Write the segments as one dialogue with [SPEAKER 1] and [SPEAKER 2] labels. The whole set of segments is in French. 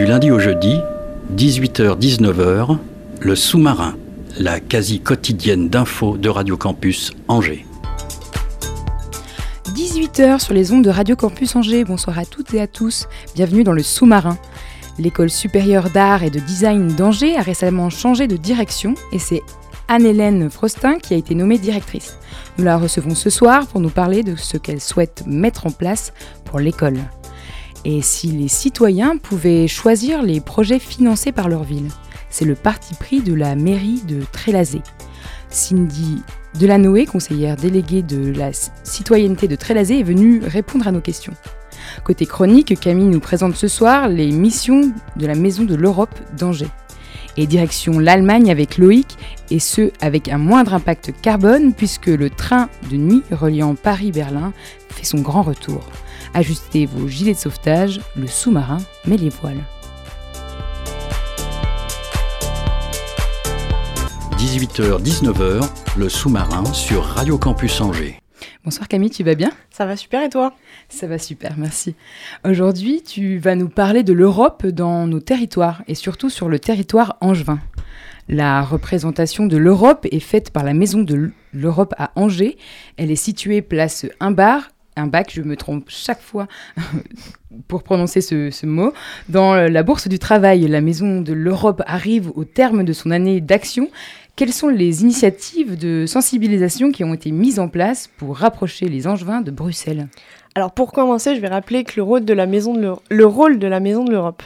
[SPEAKER 1] Du lundi au jeudi, 18h-19h, le sous-marin, la quasi quotidienne d'infos de Radio Campus Angers.
[SPEAKER 2] 18h sur les ondes de Radio Campus Angers. Bonsoir à toutes et à tous. Bienvenue dans le sous-marin. L'école supérieure d'art et de design d'Angers a récemment changé de direction et c'est Anne-Hélène Frostin qui a été nommée directrice. Nous la recevons ce soir pour nous parler de ce qu'elle souhaite mettre en place pour l'école. Et si les citoyens pouvaient choisir les projets financés par leur ville C'est le parti pris de la mairie de Trélazé. Cindy Delanoë, conseillère déléguée de la citoyenneté de Trélazé, est venue répondre à nos questions. Côté chronique, Camille nous présente ce soir les missions de la Maison de l'Europe d'Angers. Et direction l'Allemagne avec Loïc, et ce avec un moindre impact carbone puisque le train de nuit reliant Paris-Berlin fait son grand retour. Ajustez vos gilets de sauvetage, le sous-marin met les voiles.
[SPEAKER 1] 18h-19h, le sous-marin sur Radio Campus Angers.
[SPEAKER 2] Bonsoir Camille, tu vas bien?
[SPEAKER 3] Ça va super et toi?
[SPEAKER 2] Ça va super, merci. Aujourd'hui, tu vas nous parler de l'Europe dans nos territoires et surtout sur le territoire angevin. La représentation de l'Europe est faite par la Maison de l'Europe à Angers. Elle est située place Imbar, un bac, je me trompe chaque fois pour prononcer ce, mot. Dans la Bourse du Travail, la Maison de l'Europe arrive au terme de son année d'action. Quelles sont les initiatives de sensibilisation qui ont été mises en place pour rapprocher les Angevins de Bruxelles?
[SPEAKER 3] Alors pour commencer, je vais rappeler que le rôle de la Maison de le rôle de la Maison de l'Europe.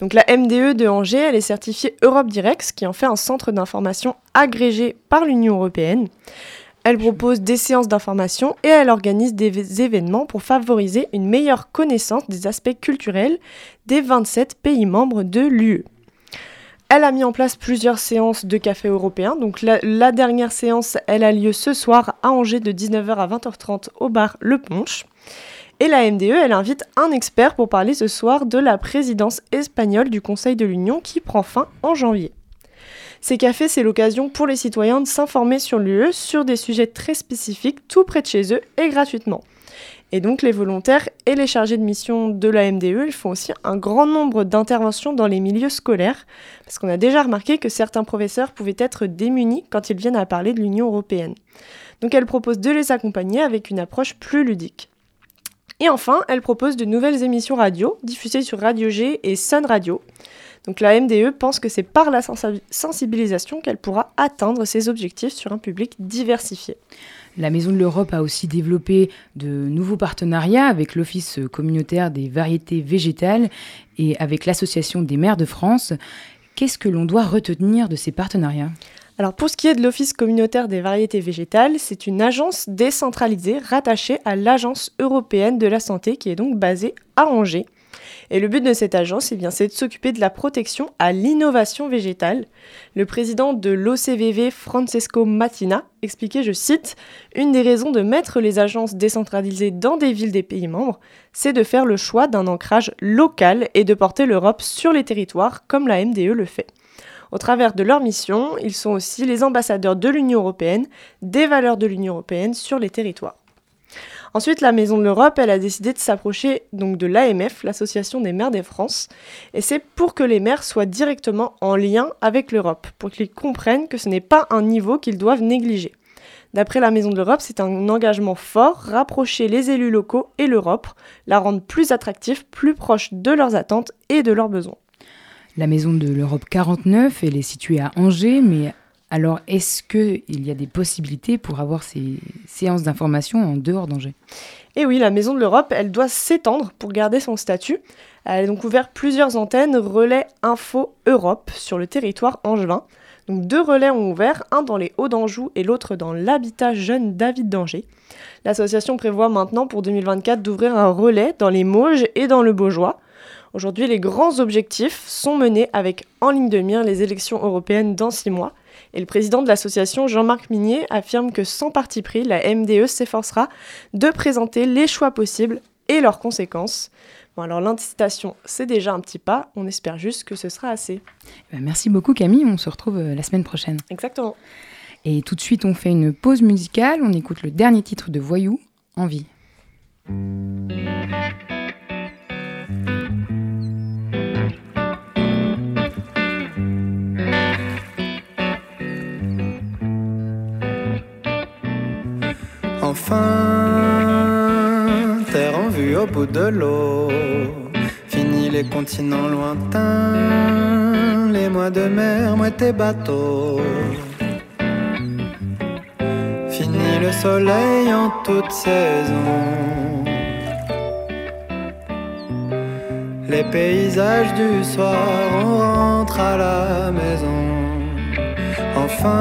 [SPEAKER 3] Donc la MDE de Angers, elle est certifiée Europe Direct, ce qui en fait un centre d'information agrégé par l'Union européenne. Elle propose des séances d'information et elle organise des événements pour favoriser une meilleure connaissance des aspects culturels des 27 pays membres de l'UE. Elle a mis en place plusieurs séances de café européen. Donc la, dernière séance, elle a lieu ce soir à Angers de 19h à 20h30 au bar Le Ponche. Et la MDE, elle invite un expert pour parler ce soir de la présidence espagnole du Conseil de l'Union qui prend fin en janvier. Ces cafés, c'est l'occasion pour les citoyens de s'informer sur l'UE sur des sujets très spécifiques tout près de chez eux et gratuitement. Et donc les volontaires et les chargés de mission de la MDE, ils font aussi un grand nombre d'interventions dans les milieux scolaires, parce qu'on a déjà remarqué que certains professeurs pouvaient être démunis quand ils viennent à parler de l'Union européenne. Donc elle propose de les accompagner avec une approche plus ludique. Et enfin, elle propose de nouvelles émissions radio, diffusées sur Radio G et Sun Radio. Donc la MDE pense que c'est par la sensi- sensibilisation qu'elle pourra atteindre ses objectifs sur un public diversifié.
[SPEAKER 2] La Maison de l'Europe a aussi développé de nouveaux partenariats avec l'Office communautaire des variétés végétales et avec l'Association des maires de France. Qu'est-ce que l'on doit retenir de ces partenariats?
[SPEAKER 3] Alors pour ce qui est de l'Office communautaire des variétés végétales, c'est une agence décentralisée rattachée à l'Agence européenne de la santé qui est donc basée à Angers. Et le but de cette agence, eh bien, c'est de s'occuper de la protection à l'innovation végétale. Le président de l'OCVV, Francesco Mattina, expliquait, je cite, Une des raisons de mettre les agences décentralisées dans des villes des pays membres, c'est de faire le choix d'un ancrage local et de porter l'Europe sur les territoires comme la MDE le fait. Au travers de leur mission, ils sont aussi les ambassadeurs de l'Union européenne, des valeurs de l'Union européenne sur les territoires. Ensuite, la Maison de l'Europe, a décidé de s'approcher donc de l'AMF, l'Association des maires des France, et c'est pour que les maires soient directement en lien avec l'Europe, pour qu'ils comprennent que ce n'est pas un niveau qu'ils doivent négliger. D'après la Maison de l'Europe, c'est un engagement fort, rapprocher les élus locaux et l'Europe, la rendre plus attractive, plus proche de leurs attentes et de leurs besoins.
[SPEAKER 2] La Maison de l'Europe 49, elle est située à Angers, mais alors est-ce qu'il y a des possibilités pour avoir ces séances d'information en dehors d'Angers?
[SPEAKER 3] Et oui, la Maison de l'Europe, elle doit s'étendre pour garder son statut. Elle a donc ouvert plusieurs antennes relais Info Europe sur le territoire angevin. Donc deux relais ont ouvert, un dans les Hauts d'Anjou et l'autre dans l'habitat jeune David d'Angers. L'association prévoit maintenant pour 2024 d'ouvrir un relais dans les Mauges et dans le Beaujois. Aujourd'hui, les grands objectifs sont menés avec en ligne de mire les élections européennes dans six mois. Et le président de l'association, Jean-Marc Minier, affirme que sans parti pris, la MDE s'efforcera de présenter les choix possibles et leurs conséquences. Bon, alors l'incitation, c'est déjà un petit pas, on espère juste que ce sera assez.
[SPEAKER 2] Ben, merci beaucoup Camille, on se retrouve euh, la semaine prochaine.
[SPEAKER 3] Exactement.
[SPEAKER 2] Et tout de suite, on fait une pause musicale, on écoute le dernier titre de Voyou, Envie.
[SPEAKER 4] Au bout de l'eau. Fini les continents lointains, les mois de mer, moi tes bateaux. Fini le soleil en toute saison. Les paysages du soir, on rentre à la maison. Enfin,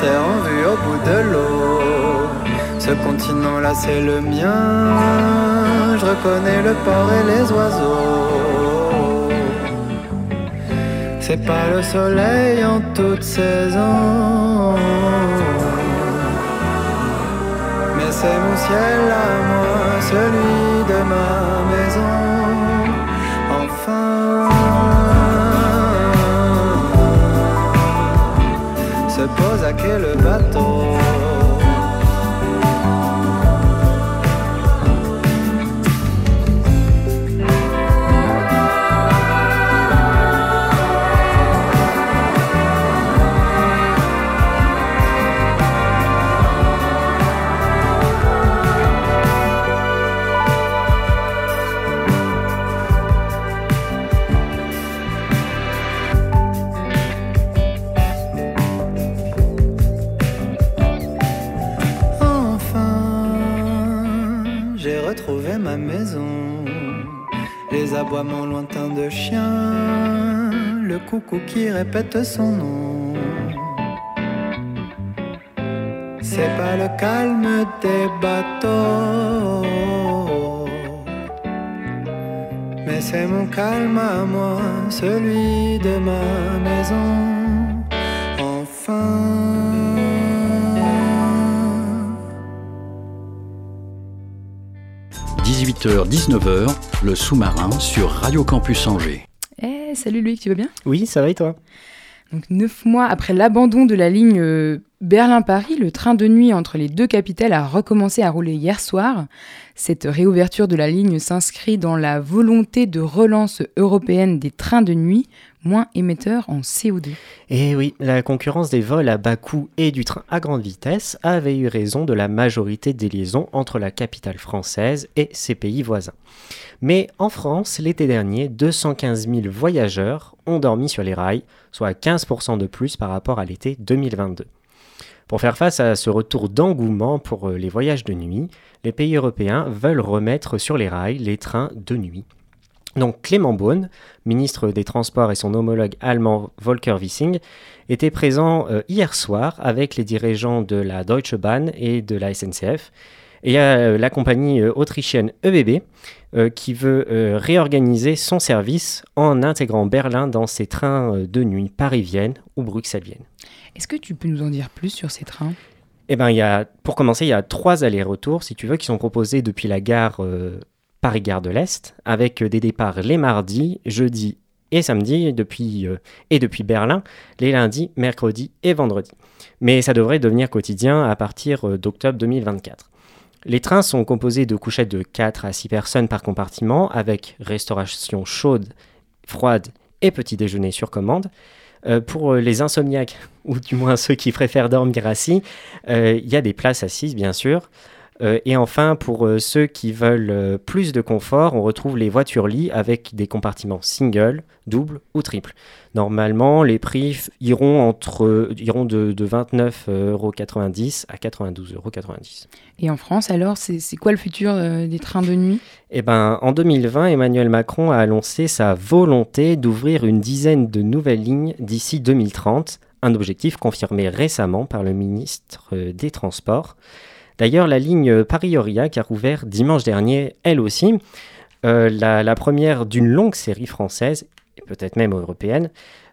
[SPEAKER 4] terre en vue au bout de l'eau. Ce continent-là, c'est le mien. Je reconnais le port et les oiseaux. C'est pas le soleil en toute saison. Mais c'est mon ciel à moi, celui de ma maison. Enfin, se pose à quel bateau. De chiens, le coucou qui répète son nom. C'est pas le calme des bateaux, mais c'est mon calme à moi, celui de ma maison. Enfin.
[SPEAKER 1] 18h-19h, le sous-marin sur Radio Campus Angers.
[SPEAKER 2] Eh, salut Loïc, tu vas bien?
[SPEAKER 5] Oui, ça va et toi?
[SPEAKER 2] Donc neuf mois après l'abandon de la ligne euh, Berlin-Paris, le train de nuit entre les deux capitales a recommencé à rouler hier soir. Cette réouverture de la ligne s'inscrit dans la volonté de relance européenne des trains de nuit moins émetteurs en CO2.
[SPEAKER 5] Eh oui, la concurrence des vols à bas coût et du train à grande vitesse avait eu raison de la majorité des liaisons entre la capitale française et ses pays voisins. Mais en France, l'été dernier, 215 000 voyageurs ont dormi sur les rails, soit 15% de plus par rapport à l'été 2022. Pour faire face à ce retour d'engouement pour euh, les voyages de nuit, les pays européens veulent remettre sur les rails les trains de nuit. Donc Clément Beaune, ministre des Transports et son homologue allemand Volker Wissing, étaient présents euh, hier soir avec les dirigeants de la Deutsche Bahn et de la SNCF. Et il y a euh, la compagnie euh, autrichienne EBB euh, qui veut réorganiser son service en intégrant Berlin dans ses trains de nuit parisiennes ou bruxelliennes.
[SPEAKER 2] Est-ce que tu peux nous en dire plus sur ces trains?
[SPEAKER 5] Eh ben, il y a, pour commencer, il y a trois allers-retours, si tu veux, qui sont proposés depuis la gare Paris-Gare de l'Est, avec euh, des départs les mardis, jeudis et samedis, depuis, euh, et depuis Berlin, les lundis, mercredis et vendredis. Mais ça devrait devenir quotidien à partir euh, d'octobre 2024. Les trains sont composés de couchettes de 4 à 6 personnes par compartiment, avec restauration chaude, froide et petit déjeuner sur commande. Pour les insomniaques, ou du moins ceux qui préfèrent dormir assis, il y a des places assises, bien sûr. Euh, et enfin, pour euh, ceux qui veulent euh, plus de confort, on retrouve les voitures lits avec des compartiments single, double ou triple. Normalement, les prix iront, entre, iront de, de 29,90€ à 92,90€.
[SPEAKER 2] Et en France, alors, c'est quoi le futur des trains de nuit?
[SPEAKER 5] Eh ben, en 2020, Emmanuel Macron a annoncé sa volonté d'ouvrir une dizaine de nouvelles lignes d'ici 2030, un objectif confirmé récemment par le ministre des Transports. D'ailleurs, la ligne Paris-Aurillac a rouvert dimanche dernier, elle aussi. Euh, la, première d'une longue série française, et peut-être même européenne.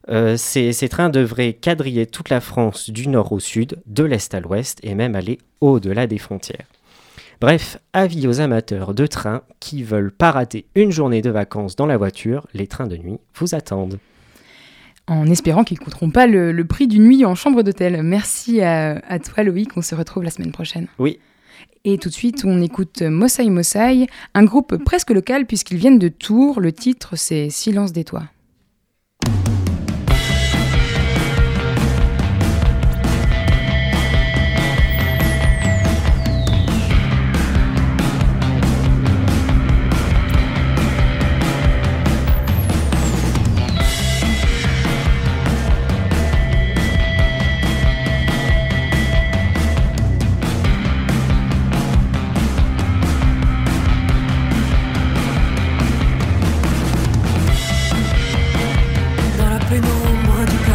[SPEAKER 5] Euh, ces, ces trains devraient quadriller toute la France du nord au sud, de l'est à l'ouest, et même aller au-delà des frontières. Bref, avis aux amateurs de trains qui veulent pas rater une journée de vacances dans la voiture, les trains de nuit vous attendent.
[SPEAKER 2] En espérant qu'ils ne coûteront pas le, le prix d'une nuit en chambre d'hôtel. Merci à, à toi Loïc, on se retrouve la semaine prochaine.
[SPEAKER 5] Oui.
[SPEAKER 2] Et tout de suite, on écoute Mossai Mossai, un groupe presque local puisqu'ils viennent de Tours. Le titre, c'est Silence des toits.
[SPEAKER 6] Dans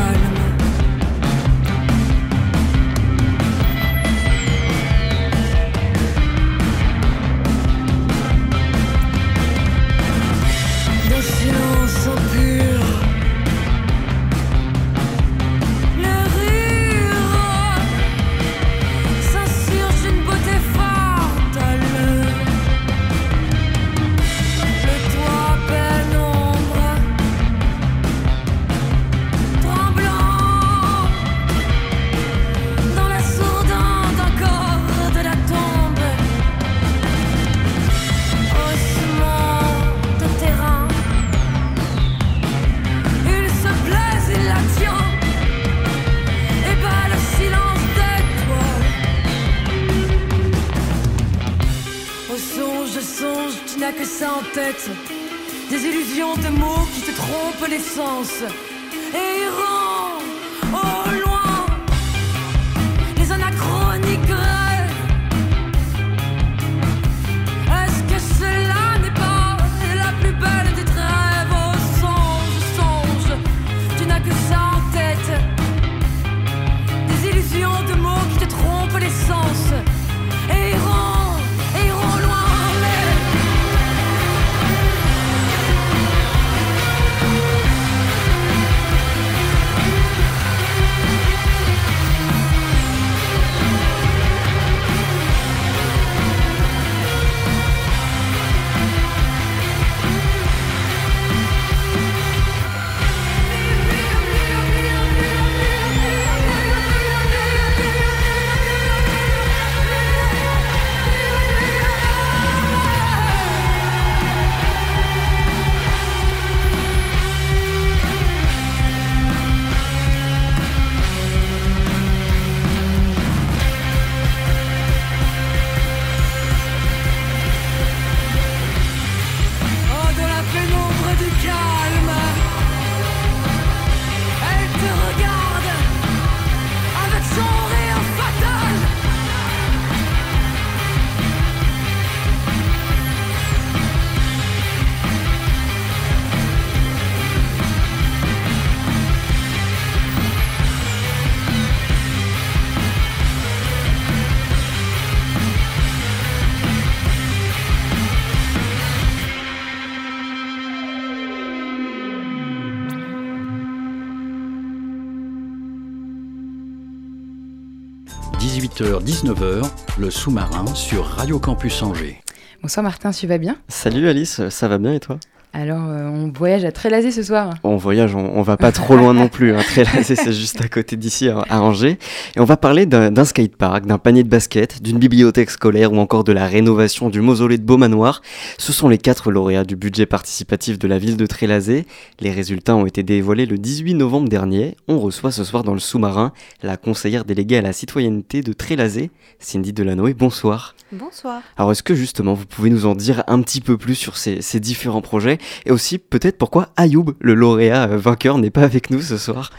[SPEAKER 1] 18h-19h, le sous-marin sur Radio Campus Angers.
[SPEAKER 2] Bonsoir Martin, tu vas bien?
[SPEAKER 7] Salut Alice, ça va bien et toi?
[SPEAKER 2] Alors, euh, on voyage à Trélazé ce soir.
[SPEAKER 7] On voyage, on, on va pas trop loin non plus. Hein. Trélazé, c'est juste à côté d'ici, à, à Angers. Et on va parler d'un d'un skatepark, d'un panier de basket, d'une bibliothèque scolaire ou encore de la rénovation du mausolée de Beaumanoir. Ce sont les quatre lauréats du budget participatif de la ville de Trélazé. Les résultats ont été dévoilés le 18 novembre dernier. On reçoit ce soir dans le sous-marin la conseillère déléguée à la citoyenneté de Trélazé, Cindy Delanoë. Bonsoir.
[SPEAKER 8] Bonsoir.
[SPEAKER 7] Alors est-ce que justement vous pouvez nous en dire un petit peu plus sur ces, ces différents projets? Et aussi peut-être pourquoi Ayoub, le lauréat euh, vainqueur, n'est pas avec nous ce soir?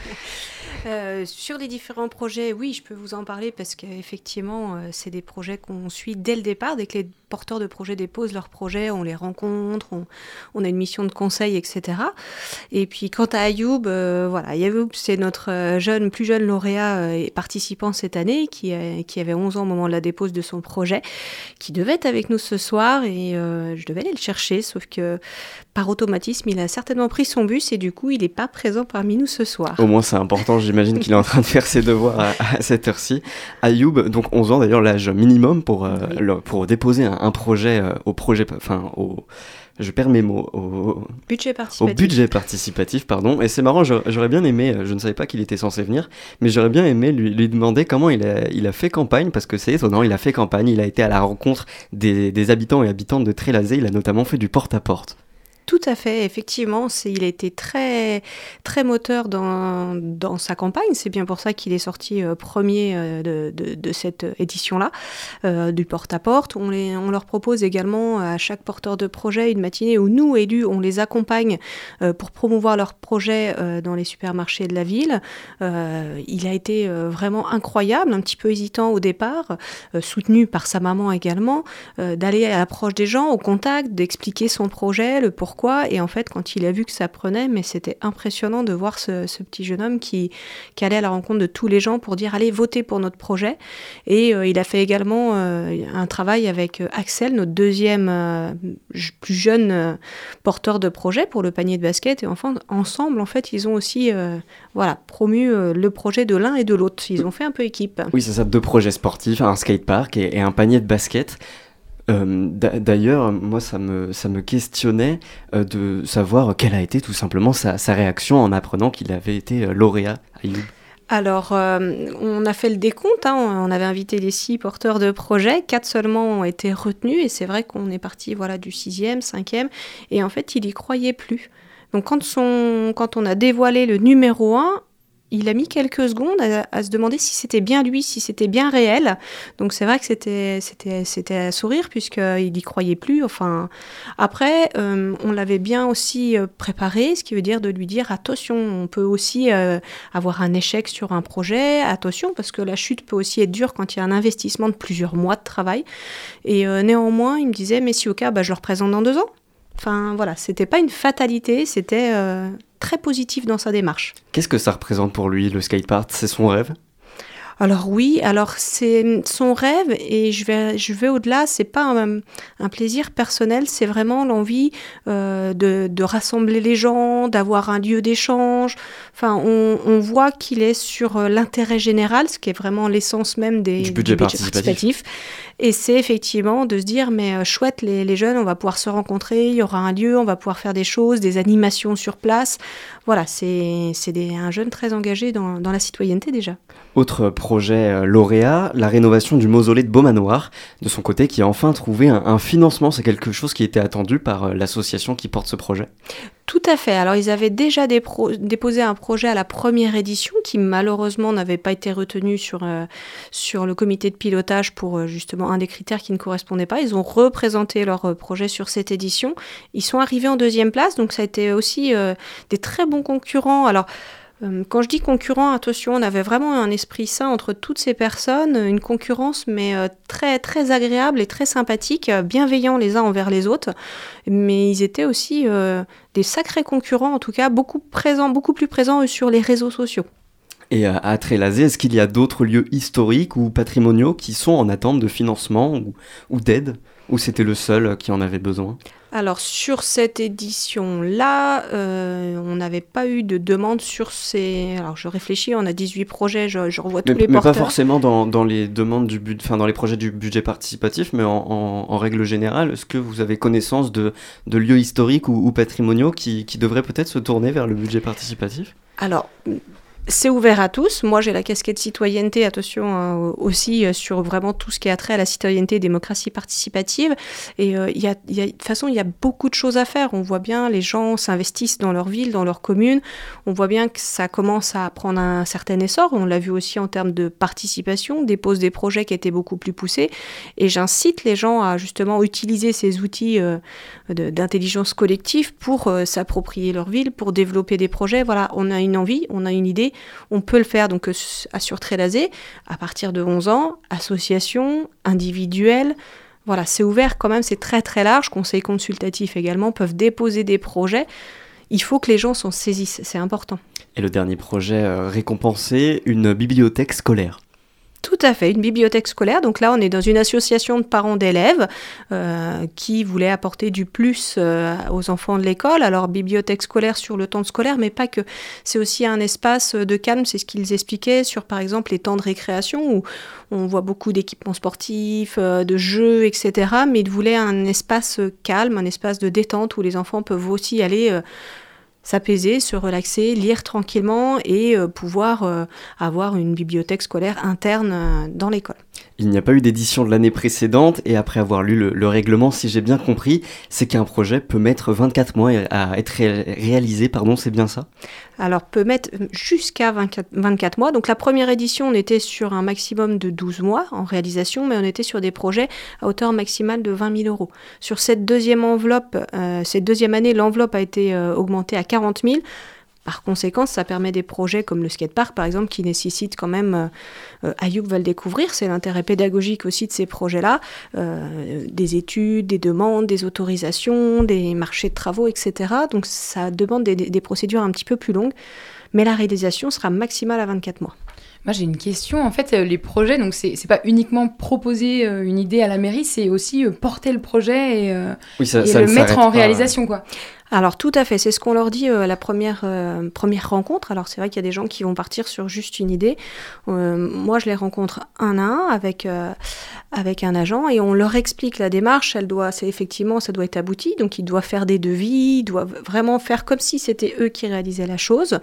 [SPEAKER 8] Euh, sur les différents projets, oui, je peux vous en parler parce qu'effectivement, euh, c'est des projets qu'on suit dès le départ, dès que les porteurs de projets déposent leurs projets, on les rencontre, on, a une mission de conseil, etc. Et puis quant à Ayoub, euh, voilà, Ayoub c'est notre jeune, plus jeune lauréat et participant cette année qui, qui avait 11 ans au moment de la dépose de son projet, qui devait être avec nous ce soir et je devais aller le chercher, sauf que par automatisme il a certainement pris son bus et du coup il n'est pas présent parmi nous ce soir.
[SPEAKER 7] Au moins, c'est important. J'imagine qu'il est en train de faire ses devoirs à, à cette heure-ci. Ayoub, donc 11 ans d'ailleurs, l'âge minimum pour, euh,
[SPEAKER 8] Oui.
[SPEAKER 7] le- pour déposer un, un projet euh, au projet, enfin, au. Je perds mes mots. Au,
[SPEAKER 8] Budget
[SPEAKER 7] au
[SPEAKER 8] participatif.
[SPEAKER 7] budget participatif, pardon. Et c'est marrant, j'aurais bien aimé, euh, je ne savais pas qu'il était censé venir, mais j'aurais bien aimé lui, lui demander comment il a, il a fait campagne, parce que c'est étonnant, il a fait campagne, il a été à la rencontre des, des habitants et habitantes de Trélazé, il a notamment fait du porte-à-porte.
[SPEAKER 8] Tout à fait, effectivement, il a été très, très moteur dans, dans sa campagne. C'est bien pour ça qu'il est sorti euh, premier euh, de, de, cette édition-là, euh, du porte-à-porte. On, les, on leur propose également à chaque porteur de projet une matinée où nous, élus, on les accompagne pour promouvoir leurs projets dans les supermarchés de la ville. Il a été vraiment incroyable, un petit peu hésitant au départ, soutenu par sa maman également, d'aller à l'approche des gens, au contact, d'expliquer son projet, le pourquoi. Et en fait, quand il a vu que ça prenait, mais c'était impressionnant de voir ce, ce petit jeune homme qui, qui allait à la rencontre de tous les gens pour dire allez voter pour notre projet. Et euh, il a fait également euh, un travail avec euh, Axel, notre deuxième euh, plus jeune porteur de projet pour le panier de basket. Et enfin, ensemble, en fait, ils ont aussi voilà, promu le projet de l'un et de l'autre. Ils ont fait un peu équipe.
[SPEAKER 7] Oui, c'est ça, deux projets sportifs, un skatepark et, et un panier de basket. Euh, d'a- D'ailleurs, moi, ça me, ça me questionnait euh, de savoir quelle a été tout simplement sa, sa réaction en apprenant qu'il avait été euh, lauréat. Ayoub.
[SPEAKER 8] Alors, on a fait le décompte, hein, on avait invité les six porteurs de projets, quatre seulement ont été retenus, et c'est vrai qu'on est parti voilà, du sixième, cinquième, et en fait, il y croyait plus. Donc, quand, son, quand on a dévoilé le numéro un, il a mis quelques secondes à, se demander si c'était bien lui, si c'était bien réel. Donc c'est vrai que c'était c'était c'était à sourire puisqu'il n'y croyait plus. Enfin après euh, on l'avait bien aussi euh, préparé, ce qui veut dire de lui dire attention, on peut aussi euh, avoir un échec sur un projet, attention parce que la chute peut aussi être dure quand il y a un investissement de plusieurs mois de travail. Et euh, néanmoins il me disait mais si au cas bah, je le représente dans deux ans. Enfin voilà, c'était pas une fatalité, c'était euh, très positif dans sa démarche.
[SPEAKER 7] Qu'est-ce que ça représente pour lui, le skatepark? C'est son rêve?
[SPEAKER 8] Alors oui, alors c'est son rêve et je vais, je vais au-delà, c'est pas un, un plaisir personnel, c'est vraiment l'envie euh, de, de rassembler les gens, d'avoir un lieu d'échange. Enfin, on, on voit qu'il est sur euh, l'intérêt général, ce qui est vraiment l'essence même des,
[SPEAKER 7] Du budget participatif.
[SPEAKER 8] Et c'est effectivement de se dire, mais euh, chouette, les, jeunes, on va pouvoir se rencontrer, il y aura un lieu, on va pouvoir faire des choses, des animations sur place. Voilà, c'est un jeune très engagé dans, dans la citoyenneté déjà.
[SPEAKER 7] Autre projet euh, lauréat, la rénovation du mausolée de Beaumanoir, de son côté, qui a enfin trouvé un, un financement. C'est quelque chose qui était attendu par euh, l'association qui porte ce projet?
[SPEAKER 8] Tout à fait. Alors, ils avaient déjà déposé un projet à la première édition qui, malheureusement, n'avait pas été retenu sur, euh, le comité de pilotage pour euh, justement un des critères qui ne correspondait pas. Ils ont représenté leur euh, projet sur cette édition. Ils sont arrivés en deuxième place, donc ça a été aussi des très bons concurrents. Alors, quand je dis concurrent, attention, on avait vraiment un esprit sain entre toutes ces personnes, une concurrence, mais euh, très très agréable et très sympathique, euh, bienveillants les uns envers les autres. Mais ils étaient aussi euh, des sacrés concurrents, en tout cas beaucoup présents, beaucoup plus présents sur les réseaux sociaux.
[SPEAKER 7] Et euh, à Trélazé, est-ce qu'il y a d'autres lieux historiques ou patrimoniaux qui sont en attente de financement ou d'aide? Ou c'était le seul qui en avait besoin
[SPEAKER 8] Alors sur cette édition-là, euh, on n'avait pas eu de demande sur ces... Alors je réfléchis, on a 18 projets, je, je revois tous les
[SPEAKER 7] mais
[SPEAKER 8] porteurs.
[SPEAKER 7] pas forcément dans, dans les demandes du but, enfin dans les projets du budget participatif, mais en, en- en règle générale, est-ce que vous avez connaissance de, de lieux historiques ou, ou patrimoniaux qui, qui devraient peut-être se tourner vers le budget participatif?
[SPEAKER 8] Alors, c'est ouvert à tous. Moi, j'ai la casquette citoyenneté, attention hein, aussi euh, sur vraiment tout ce qui a trait à la citoyenneté et démocratie participative. Et euh, y a, de toute façon, il y a beaucoup de choses à faire. On voit bien, les gens s'investissent dans leur ville, dans leur commune. On voit bien que ça commence à prendre un certain essor. On l'a vu aussi en termes de participation, dépose des projets qui étaient beaucoup plus poussés. Et j'incite les gens à justement utiliser ces outils euh, d'intelligence collective pour euh, s'approprier leur ville, pour développer des projets. Voilà, on a une envie, on a une idée, on peut le faire donc euh, à sur Trélazé à partir de 11 ans, association, individuelle. Voilà, c'est ouvert quand même, c'est très très large. Conseils consultatifs également peuvent déposer des projets. Il faut que les gens s'en saisissent, c'est important.
[SPEAKER 7] Et le dernier projet euh, récompensé, une bibliothèque scolaire.
[SPEAKER 8] Tout à fait, une bibliothèque scolaire. Donc là, on est dans une association de parents d'élèves euh, qui voulait apporter du plus euh, aux enfants de l'école. Alors, bibliothèque scolaire sur le temps scolaire, mais pas que. C'est aussi un espace de calme, c'est ce qu'ils expliquaient sur, par exemple, les temps de récréation où on voit beaucoup d'équipements sportifs, euh, de jeux, etc. Mais ils voulaient un espace calme, un espace de détente où les enfants peuvent aussi aller s'apaiser, se relaxer, lire tranquillement et euh, pouvoir euh, avoir une bibliothèque scolaire interne euh, dans l'école.
[SPEAKER 7] Il n'y a pas eu d'édition de l'année précédente et après avoir lu le, le règlement, si j'ai bien compris, c'est qu'un projet peut mettre 24 mois à être ré- réalisé, pardon, c'est bien ça?
[SPEAKER 8] Alors, peut mettre jusqu'à 24, 24 mois. Donc, la première édition, on était sur un maximum de 12 mois en réalisation, mais on était sur des projets à hauteur maximale de 20 000 euros. Sur cette deuxième enveloppe, euh, cette deuxième année, l'enveloppe a été euh, augmentée à 40 000. Par conséquent, ça permet des projets comme le skatepark, par exemple, qui nécessitent quand même, euh, euh, Ayoub va le découvrir, c'est l'intérêt pédagogique aussi de ces projets-là, euh, des études, des demandes, des autorisations, des marchés de travaux, etc. Donc ça demande des, procédures un petit peu plus longues, mais la réalisation sera maximale à 24 mois.
[SPEAKER 2] Moi, j'ai une question. En fait, euh, les projets, donc c'est pas uniquement proposer une idée à la mairie, c'est aussi porter le projet et,
[SPEAKER 7] Oui, ça,
[SPEAKER 2] et
[SPEAKER 7] ça
[SPEAKER 2] le mettre en
[SPEAKER 7] pas.
[SPEAKER 2] réalisation, quoi.
[SPEAKER 8] Alors tout à fait, c'est ce qu'on leur dit euh, à la première, euh, première rencontre. Alors c'est vrai qu'il y a des gens qui vont partir sur juste une idée. Euh, moi je les rencontre un à un avec, avec un agent et on leur explique la démarche. Elle doit, effectivement, ça doit être abouti. Donc ils doivent faire des devis, ils doivent vraiment faire comme si c'était eux qui réalisaient la chose.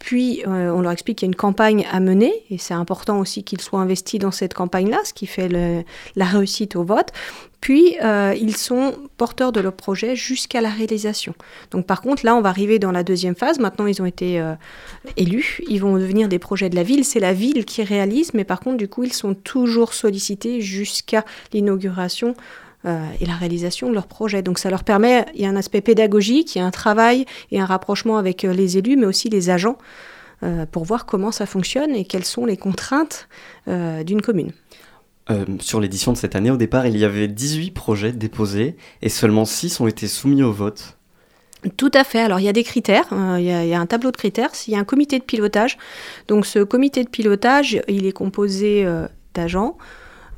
[SPEAKER 8] Puis on leur explique qu'il y a une campagne à mener et c'est important aussi qu'ils soient investis dans cette campagne-là, ce qui fait la réussite au vote. Puis euh, ils sont porteurs de leur projet jusqu'à la réalisation. Donc par contre, là, on va arriver dans la deuxième phase. Maintenant, ils ont été euh, élus. Ils vont devenir des projets de la ville. C'est la ville qui réalise, mais par contre, du coup, ils sont toujours sollicités jusqu'à l'inauguration euh, et la réalisation de leur projet. Donc ça leur permet, il y a un aspect pédagogique, il y a un travail et un rapprochement avec les élus, mais aussi les agents, pour voir comment ça fonctionne et quelles sont les contraintes d'une commune.
[SPEAKER 7] Euh, sur l'édition de cette année, au départ, il y avait 18 projets déposés et seulement 6 ont été soumis au vote.
[SPEAKER 8] Tout à fait. Alors il y a des critères, euh, il y, a- un tableau de critères, il y a un comité de pilotage. Donc ce comité de pilotage, il est composé euh, d'agents,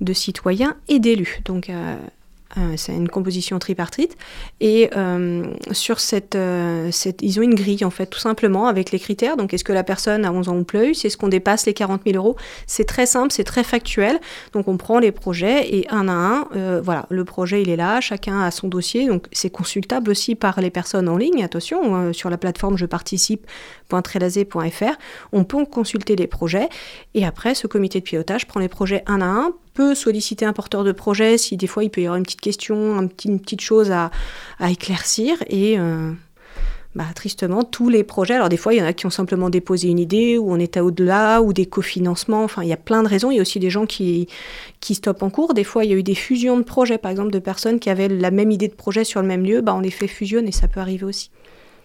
[SPEAKER 8] de citoyens et d'élus. Donc euh, c'est une composition tripartite. Et euh, sur cette, euh, cette- Ils ont une grille, en fait, tout simplement, avec les critères. Donc, est-ce que la personne a 11 ans ou plus? Est-ce qu'on dépasse les 40 000 euros? C'est très simple, c'est très factuel. Donc, on prend les projets et un à un, euh, voilà, le projet, il est là, chacun a son dossier. Donc, c'est consultable aussi par les personnes en ligne. Attention, euh, sur la plateforme je participe.trelazé.fr, on peut consulter les projets. Et après, ce comité de pilotage prend les projets un à un, peut solliciter un porteur de projet si des fois il peut y avoir une petite question, une petite chose à, à éclaircir. Et euh, bah, tristement, tous les projets, alors des fois il y en a qui ont simplement déposé une idée, ou on est à au-delà, ou des cofinancements, enfin il y a plein de raisons. Il y a aussi des gens qui, qui stoppent en cours. Des fois il y a eu des fusions de projets, par exemple de personnes qui avaient la même idée de projet sur le même lieu, bah, on les fait fusionner, ça peut arriver aussi.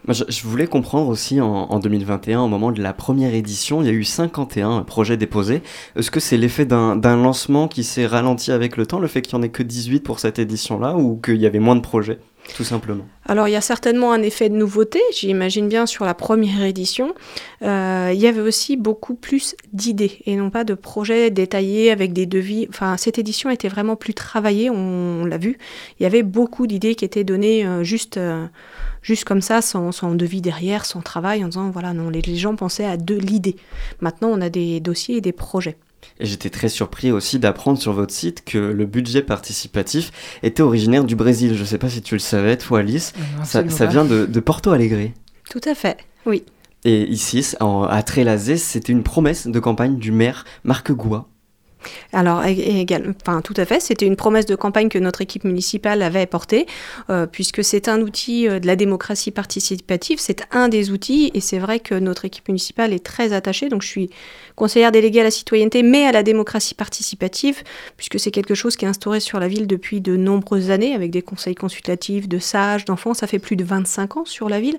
[SPEAKER 7] Je, voulais comprendre aussi en, en 2021, au moment de la première édition, il y a eu 51 projets déposés. Est-ce que c'est l'effet d'un d'un lancement qui s'est ralenti avec le temps, le fait qu'il n'y en ait que 18 pour cette édition-là, ou qu'il y avait moins de projets, tout simplement?
[SPEAKER 8] Alors il y a certainement un effet de nouveauté, j'imagine bien sur la première édition. Euh, il y avait aussi beaucoup plus d'idées et non pas de projets détaillés avec des devis. Enfin, cette édition était vraiment plus travaillée, on, l'a vu. Il y avait beaucoup d'idées qui étaient données euh, juste, euh, juste comme ça, sans, sans devis derrière, sans travail, en disant voilà, non, les, les gens pensaient à de l'idée. Maintenant, on a des dossiers et des projets.
[SPEAKER 7] Et j'étais très surpris aussi d'apprendre sur votre site que le budget participatif était originaire du Brésil. Je ne sais pas si tu le savais, toi Alice. Ça, vient de, de Porto Alegre.
[SPEAKER 8] Tout à fait, oui.
[SPEAKER 7] Et ici, en- à Trélazé, c'était une promesse de campagne du maire Marc Goua.
[SPEAKER 8] Alors, enfin, tout à fait, c'était une promesse de campagne que notre équipe municipale avait portée, euh, puisque c'est un outil euh, de la démocratie participative, c'est un des outils, et c'est vrai que notre équipe municipale est très attachée, donc je suis conseillère déléguée à la citoyenneté, mais à la démocratie participative, puisque c'est quelque chose qui est instauré sur la ville depuis de nombreuses années, avec des conseils consultatifs de sages, d'enfants, ça fait plus de 25 ans sur la ville.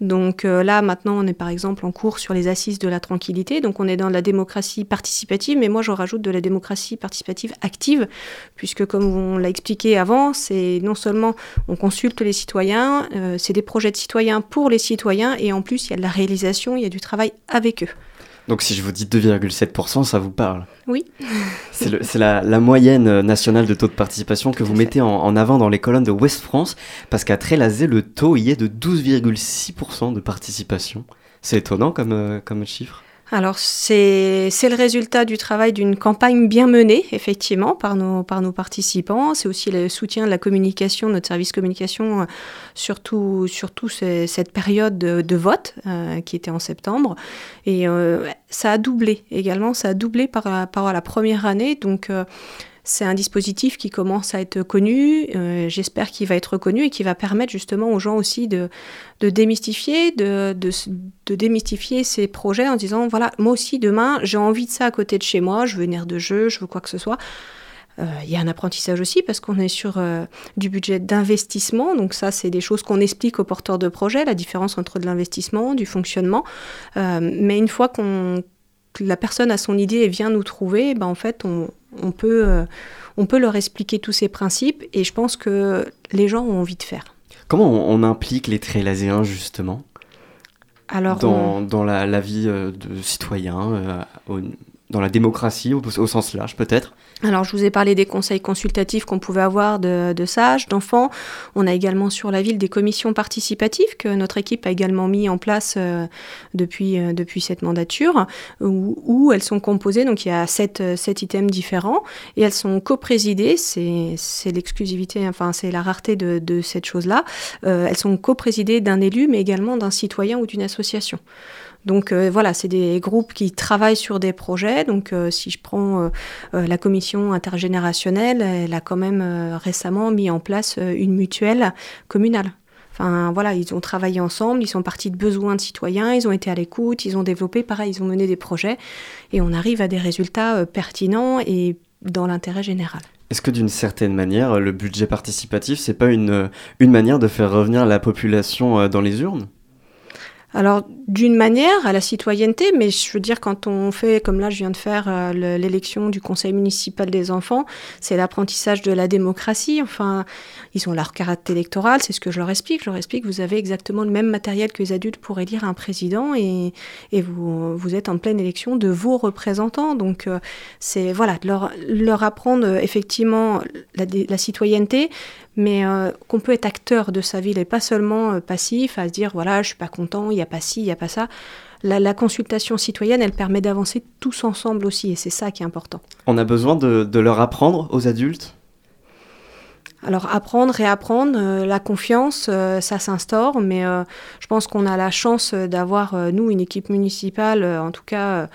[SPEAKER 8] Donc euh, là, maintenant, on est par exemple en cours sur les assises de la tranquillité, donc on est dans la démocratie participative, mais moi je rajoute de la démocratie participative active, puisque comme on l'a expliqué avant, c'est non seulement on consulte les citoyens, euh, c'est des projets de citoyens pour les citoyens, et en plus il y a de la réalisation, il y a du travail avec eux.
[SPEAKER 7] Donc si je vous dis 2,7%, ça vous parle?
[SPEAKER 8] Oui.
[SPEAKER 7] C'est la, la moyenne euh, nationale de taux de participation que vous mettez en, en avant dans les colonnes de West France, parce qu'à Trélazé, le taux y est de 12,6% de participation. C'est étonnant comme, euh, comme chiffre.
[SPEAKER 8] Alors c'est le résultat du travail d'une campagne bien menée, effectivement, par nos, par nos participants. C'est aussi le soutien de la communication, notre service communication, euh, surtout, surtout ce- cette période de, vote euh, qui était en septembre. Et euh, ça a doublé également, ça a doublé par, par la première année. Donc euh, c'est un dispositif qui commence à être connu, euh, j'espère qu'il va être connu et qui va permettre justement aux gens aussi de, de démystifier, de, de, démystifier ces projets en disant voilà, moi aussi demain j'ai envie de ça à côté de chez moi, je veux une aire de jeu, je veux quoi que ce soit. Euh, Il y a un apprentissage aussi parce qu'on est sur euh, du budget d'investissement. Donc ça, c'est des choses qu'on explique aux porteurs de projets, la différence entre de l'investissement, du fonctionnement. Mais une fois qu'on que la personne a son idée et vient nous trouver, ben en fait, on, on peut, euh, on peut leur expliquer tous ces principes et je pense que les gens ont envie de faire.
[SPEAKER 7] Comment on, on implique les Trélazéens justement?
[SPEAKER 8] Alors,
[SPEAKER 7] dans,
[SPEAKER 8] on-
[SPEAKER 7] dans la, la vie euh, de citoyen, euh, au- dans la démocratie au, sens large peut-être
[SPEAKER 8] Alors, je vous ai parlé des conseils consultatifs qu'on pouvait avoir de, sages, d'enfants. On a également sur la ville des commissions participatives que notre équipe a également mis en place euh, depuis, euh, depuis cette mandature, où, elles sont composées, donc il y a sept, euh, sept items différents, et elles sont coprésidées, c'est c'est l'exclusivité, enfin c'est la rareté de, de cette chose-là, elles sont coprésidées d'un élu, mais également d'un citoyen ou d'une association. Donc euh, voilà, c'est des groupes qui travaillent sur des projets. Donc euh, si je prends euh, la commission intergénérationnelle, elle a quand même récemment mis en place une mutuelle communale. Enfin voilà, ils ont travaillé ensemble, ils sont partis de besoins de citoyens, ils ont été à l'écoute, ils ont développé, pareil, ils ont mené des projets et on arrive à des résultats pertinents et dans l'intérêt général.
[SPEAKER 7] Est-ce que d'une certaine manière, le budget participatif, c'est pas une, une manière de faire revenir la population dans les urnes?
[SPEAKER 8] Alors, d'une manière, à la citoyenneté, mais je veux dire, quand on fait, comme là, je viens de faire euh, le- l'élection du conseil municipal des enfants, c'est l'apprentissage de la démocratie. Enfin, ils ont leur caractère électoral, c'est ce que je leur explique. Je leur explique, vous avez exactement le même matériel que les adultes pour élire un président et, vous, vous êtes en pleine élection de vos représentants. Donc, euh, c'est, voilà, leur, apprendre euh, effectivement la citoyenneté, mais euh, qu'on peut être acteur de sa ville et pas seulement euh, passif à se dire voilà je suis pas content il y a pas ci il y a pas ça. La, la consultation citoyenne elle permet d'avancer tous ensemble aussi et c'est ça qui est important.
[SPEAKER 7] On a besoin de leur apprendre aux adultes?
[SPEAKER 8] Alors apprendre, réapprendre, euh, la confiance, euh, ça s'instaure, mais euh, je pense qu'on a la chance d'avoir, nous, une équipe municipale, en tout cas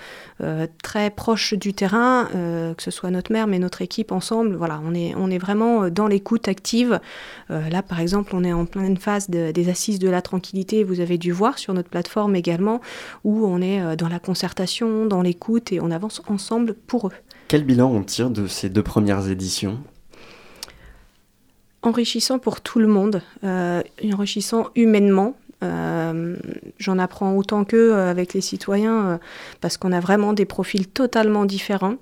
[SPEAKER 8] très proche du terrain, que ce soit notre maire, mais notre équipe ensemble. Voilà, on est, vraiment dans l'écoute active. Là, par exemple, on est en pleine phase de- des assises de la tranquillité, vous avez dû voir sur notre plateforme également, où on est dans la concertation, dans l'écoute, et on avance ensemble pour eux.
[SPEAKER 7] Quel bilan on tire de ces deux premières éditions?
[SPEAKER 8] Enrichissant pour tout le monde, euh, enrichissant humainement. Euh, J'en apprends autant qu'eux euh, avec les citoyens parce qu'on a vraiment des profils totalement différents.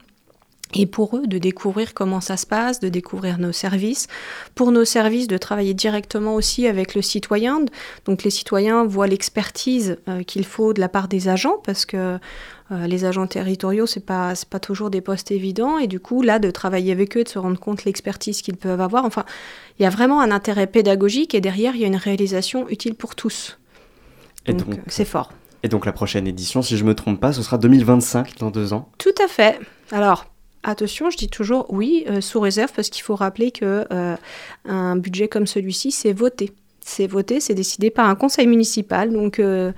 [SPEAKER 8] Et pour eux, de découvrir comment ça se passe, de découvrir nos services. Pour nos services, de travailler directement aussi avec le citoyen. Donc les citoyens voient l'expertise qu'il faut de la part des agents, parce que euh, les agents territoriaux, c'est pas pas toujours des postes évidents. Et du coup, là, de travailler avec eux, de se rendre compte l'expertise qu'ils peuvent avoir. Enfin, il y a vraiment un intérêt pédagogique et derrière, il y a une réalisation utile pour tous.
[SPEAKER 7] Et
[SPEAKER 8] Donc, c'est fort.
[SPEAKER 7] Et donc la prochaine édition, si je me trompe pas, ce sera 2025 dans deux ans.
[SPEAKER 8] Tout à fait. Alors, attention, je dis toujours oui, euh, sous réserve, parce qu'il faut rappeler que euh, un budget comme celui-ci, c'est voté. C'est voté, c'est décidé par un conseil municipal, donc euh,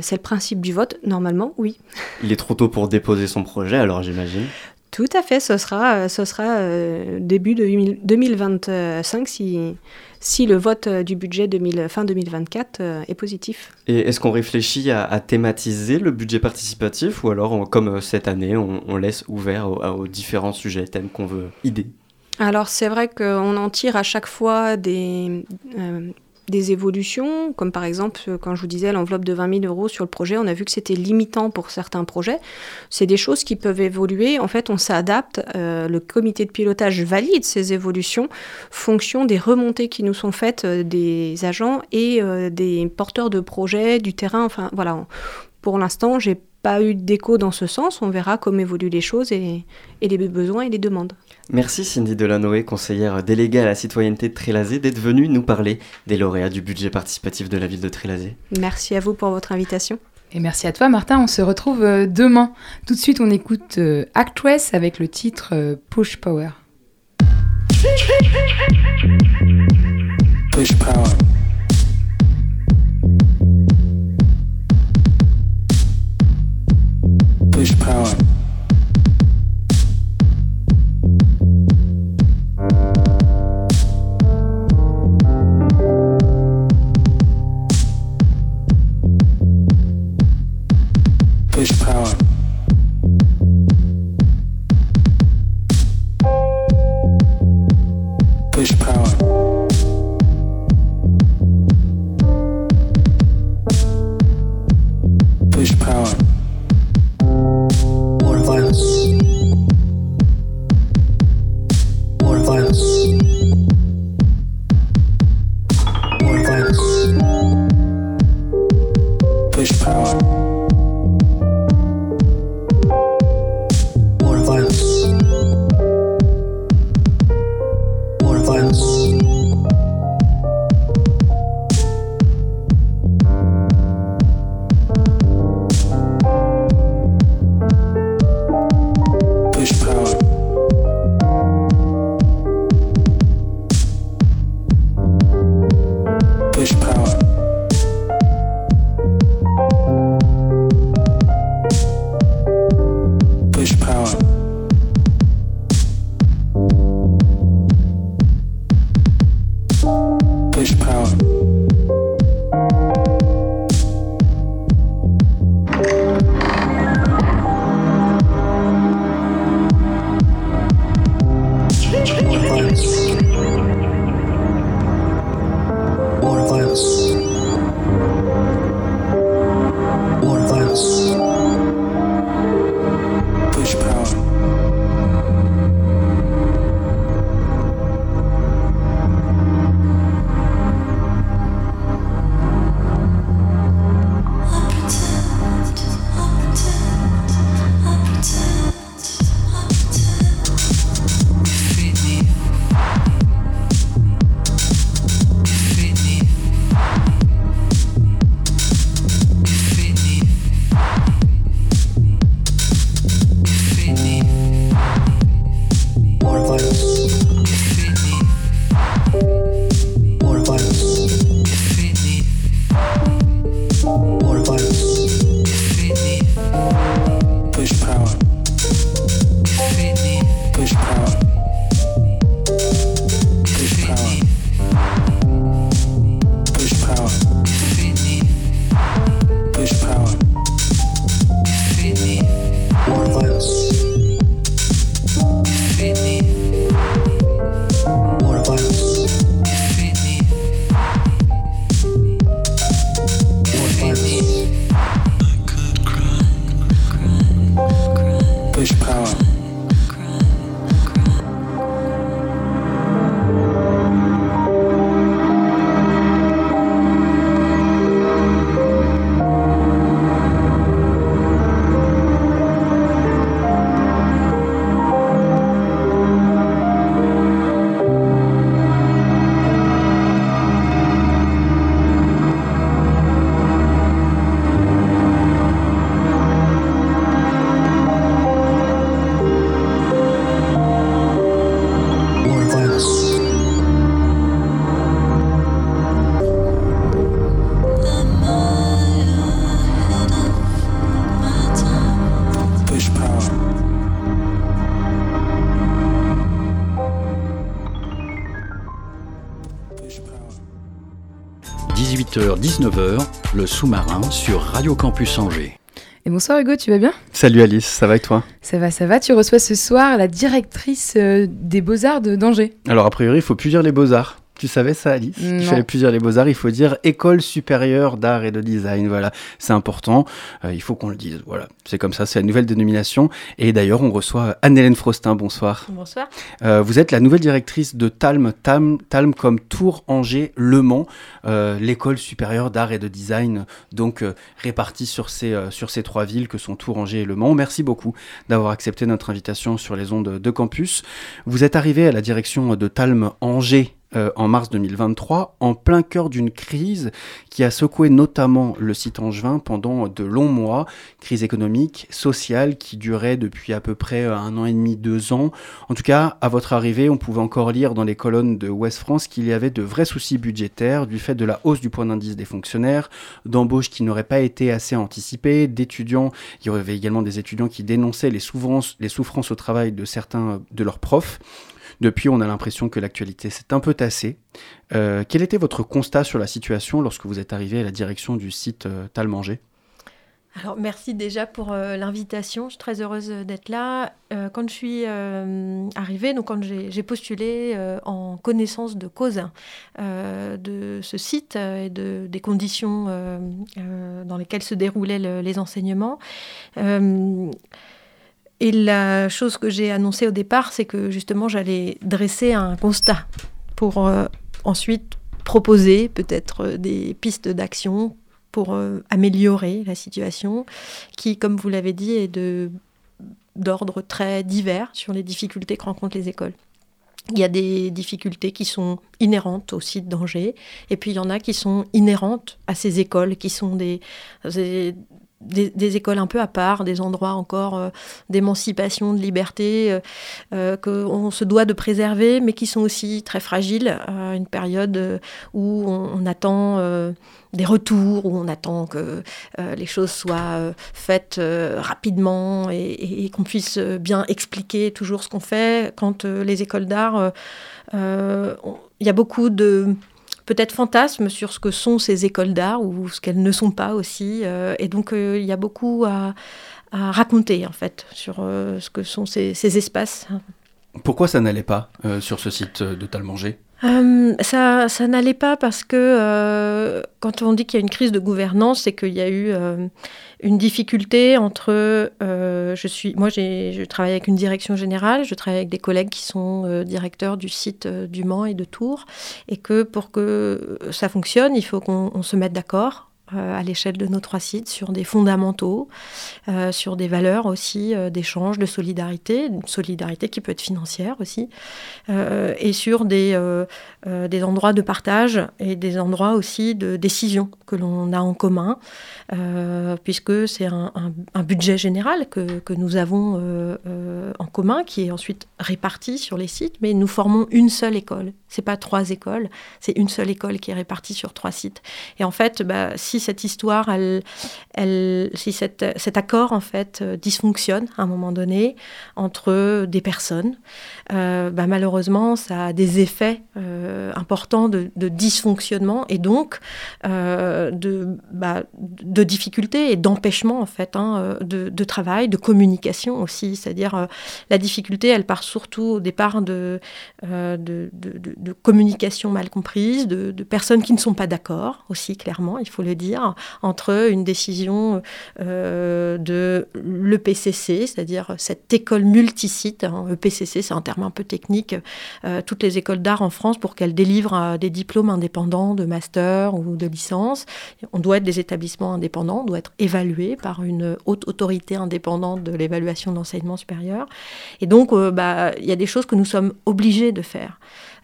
[SPEAKER 8] c'est le principe du vote. Normalement, oui.
[SPEAKER 7] Il est trop tôt pour déposer son projet, alors j'imagine.
[SPEAKER 8] Tout à fait, ce sera, euh, ce sera euh, début de 2025 si, si le vote euh, du budget 2000, fin 2024 euh, est positif.
[SPEAKER 7] Et est-ce qu'on réfléchit à, à thématiser le budget participatif ou alors, on- comme euh, cette année, on, on laisse ouvert aux, aux différents sujets, thèmes qu'on veut idées?
[SPEAKER 8] Alors c'est vrai qu'on en tire à chaque fois des, euh, des évolutions, comme par exemple, euh, quand je vous disais l'enveloppe de 20 000 euros sur le projet, on a vu que c'était limitant pour certains projets. C'est des choses qui peuvent évoluer. En fait, on s'adapte. euh, le comité de pilotage valide ces évolutions fonction des remontées qui nous sont faites euh, des agents et des porteurs de projets, du terrain. Enfin, voilà. Pour l'instant, j'ai pas eu d'écho dans ce sens. On verra comment évoluent les choses et les besoins et les demandes.
[SPEAKER 7] Merci Cindy Delanoë, conseillère déléguée à la citoyenneté de Trélazé, d'être venue nous parler des lauréats du budget participatif de la ville de Trélazé.
[SPEAKER 8] Merci à vous pour votre invitation.
[SPEAKER 2] Et merci à toi Martin, on se retrouve euh, demain. Tout de suite on écoute euh, Actress avec le titre euh, Push Power.
[SPEAKER 9] Push power. Push power.
[SPEAKER 1] 19h, le sous-marin sur Radio Campus Angers.
[SPEAKER 2] Et bonsoir Hugo, tu vas bien?
[SPEAKER 10] Salut Alice, ça va avec toi?
[SPEAKER 2] Ça va, ça va. Tu reçois ce soir la directrice euh, des Beaux-Arts de d'Angers.
[SPEAKER 10] Alors a priori, il faut plus dire les beaux-arts. Tu savais ça, Alice?
[SPEAKER 2] Non.
[SPEAKER 10] Il fallait plusieurs les beaux-arts. Il faut dire école supérieure d'art et de design. Voilà, c'est important. Euh, il faut qu'on le dise. Voilà, c'est comme ça, c'est la nouvelle dénomination. Et d'ailleurs, on reçoit Anne-Hélène Frostin. Bonsoir.
[SPEAKER 11] Bonsoir.
[SPEAKER 10] Euh, vous êtes la nouvelle directrice de Talm, Talm, Talm comme Tours, Angers, Le Mans, euh, l'école supérieure d'art et de design, donc euh, répartie sur ces, euh, sur ces trois villes que sont Tours, Angers et Le Mans. Merci beaucoup d'avoir accepté notre invitation sur les ondes de campus. Vous êtes arrivé à la direction de Talm Angers euh, en mars 2023, en plein cœur d'une crise qui a secoué notamment le site angevin pendant de longs mois, crise économique, sociale qui durait depuis à peu près euh, un an et demi, deux ans. En tout cas, à votre arrivée, on pouvait encore lire dans les colonnes de Ouest France qu'il y avait de vrais soucis budgétaires du fait de la hausse du point d'indice des fonctionnaires, d'embauches qui n'auraient pas été assez anticipées, d'étudiants, il y avait également des étudiants qui dénonçaient les souffrances, les souffrances au travail de certains de leurs profs. Depuis, on a l'impression que l'actualité s'est un peu tassée. Euh, quel était votre constat sur la situation lorsque vous êtes arrivé à la direction du site euh, Talmanger?
[SPEAKER 11] Alors, merci déjà pour euh, l'invitation. Je suis très heureuse d'être là. Euh, quand je suis euh, arrivée, donc quand j'ai postulé euh, en connaissance de cause euh, de ce site euh, et de, des conditions euh, euh, dans lesquelles se déroulaient le- les enseignements, euh, et la chose que j'ai annoncée au départ, c'est que justement j'allais dresser un constat pour euh, ensuite proposer peut-être euh, des pistes d'action pour euh, améliorer la situation, qui, comme vous l'avez dit, est d'ordre très divers sur les difficultés que rencontrent les écoles. Il y a des difficultés qui sont inhérentes au site d'Angers, et puis il y en a qui sont inhérentes à ces écoles, qui sont des, des- écoles un peu à part, des endroits encore euh, d'émancipation, de liberté, euh, euh, qu'on se doit de préserver, mais qui sont aussi très fragiles une période où on, attend des retours, où on attend que les choses soient faites rapidement et, et- qu'on puisse bien expliquer toujours ce qu'on fait. Quand les écoles d'art, il y a beaucoup de peut-être fantasmes sur ce que sont ces écoles d'art ou ce qu'elles ne sont pas aussi. euh, et donc euh, il y a beaucoup à, raconter en fait sur euh, ce que sont ces, ces espaces.
[SPEAKER 10] Pourquoi ça n'allait pas euh, sur ce site euh, de Talmanger?
[SPEAKER 11] Euh, ça, n'allait pas parce que quand on dit qu'il y a une crise de gouvernance, c'est qu'il y a eu une difficulté entre. je suis, moi, je travaille avec une direction générale, je travaille avec des collègues qui sont directeurs du site du Mans et de Tours, et que pour que ça fonctionne, il faut qu'on on se mette d'accord. Euh, à l'échelle de nos trois sites sur des fondamentaux, euh, sur des valeurs aussi euh, d'échange, de solidarité, une solidarité qui peut être financière aussi, et sur des endroits de partage et des endroits aussi de décision que l'on a en commun, euh, puisque c'est un, budget général que, nous avons euh, euh, en commun, qui est ensuite réparti sur les sites, mais nous formons une seule école. C'est pas trois écoles, c'est une seule école qui est répartie sur trois sites. Et en fait, bah, si cette histoire, elle, si cette- cet accord en fait dysfonctionne à un moment donné entre des personnes, bah, malheureusement, ça a des effets importants de, dysfonctionnement et donc de, bah, de difficultés et d'empêchement en fait hein, de, travail, de communication aussi. C'est-à-dire euh, la difficulté, elle part surtout au départ de, euh, communication mal comprise, de, personnes qui ne sont pas d'accord aussi clairement, il faut le dire, entre une décision euh, de l'EPCC, c'est-à-dire cette école multisite. Hein, EPCC, c'est un terme un peu technique. toutes les écoles d'art en France, pour qu'elles délivrent des diplômes indépendants de master ou de licence, on doit être des établissements indépendants, on doit être évalué par une haute autorité indépendante de l'évaluation de l'enseignement supérieur. Et donc, euh, bah, il y a des choses que nous sommes obligés de faire.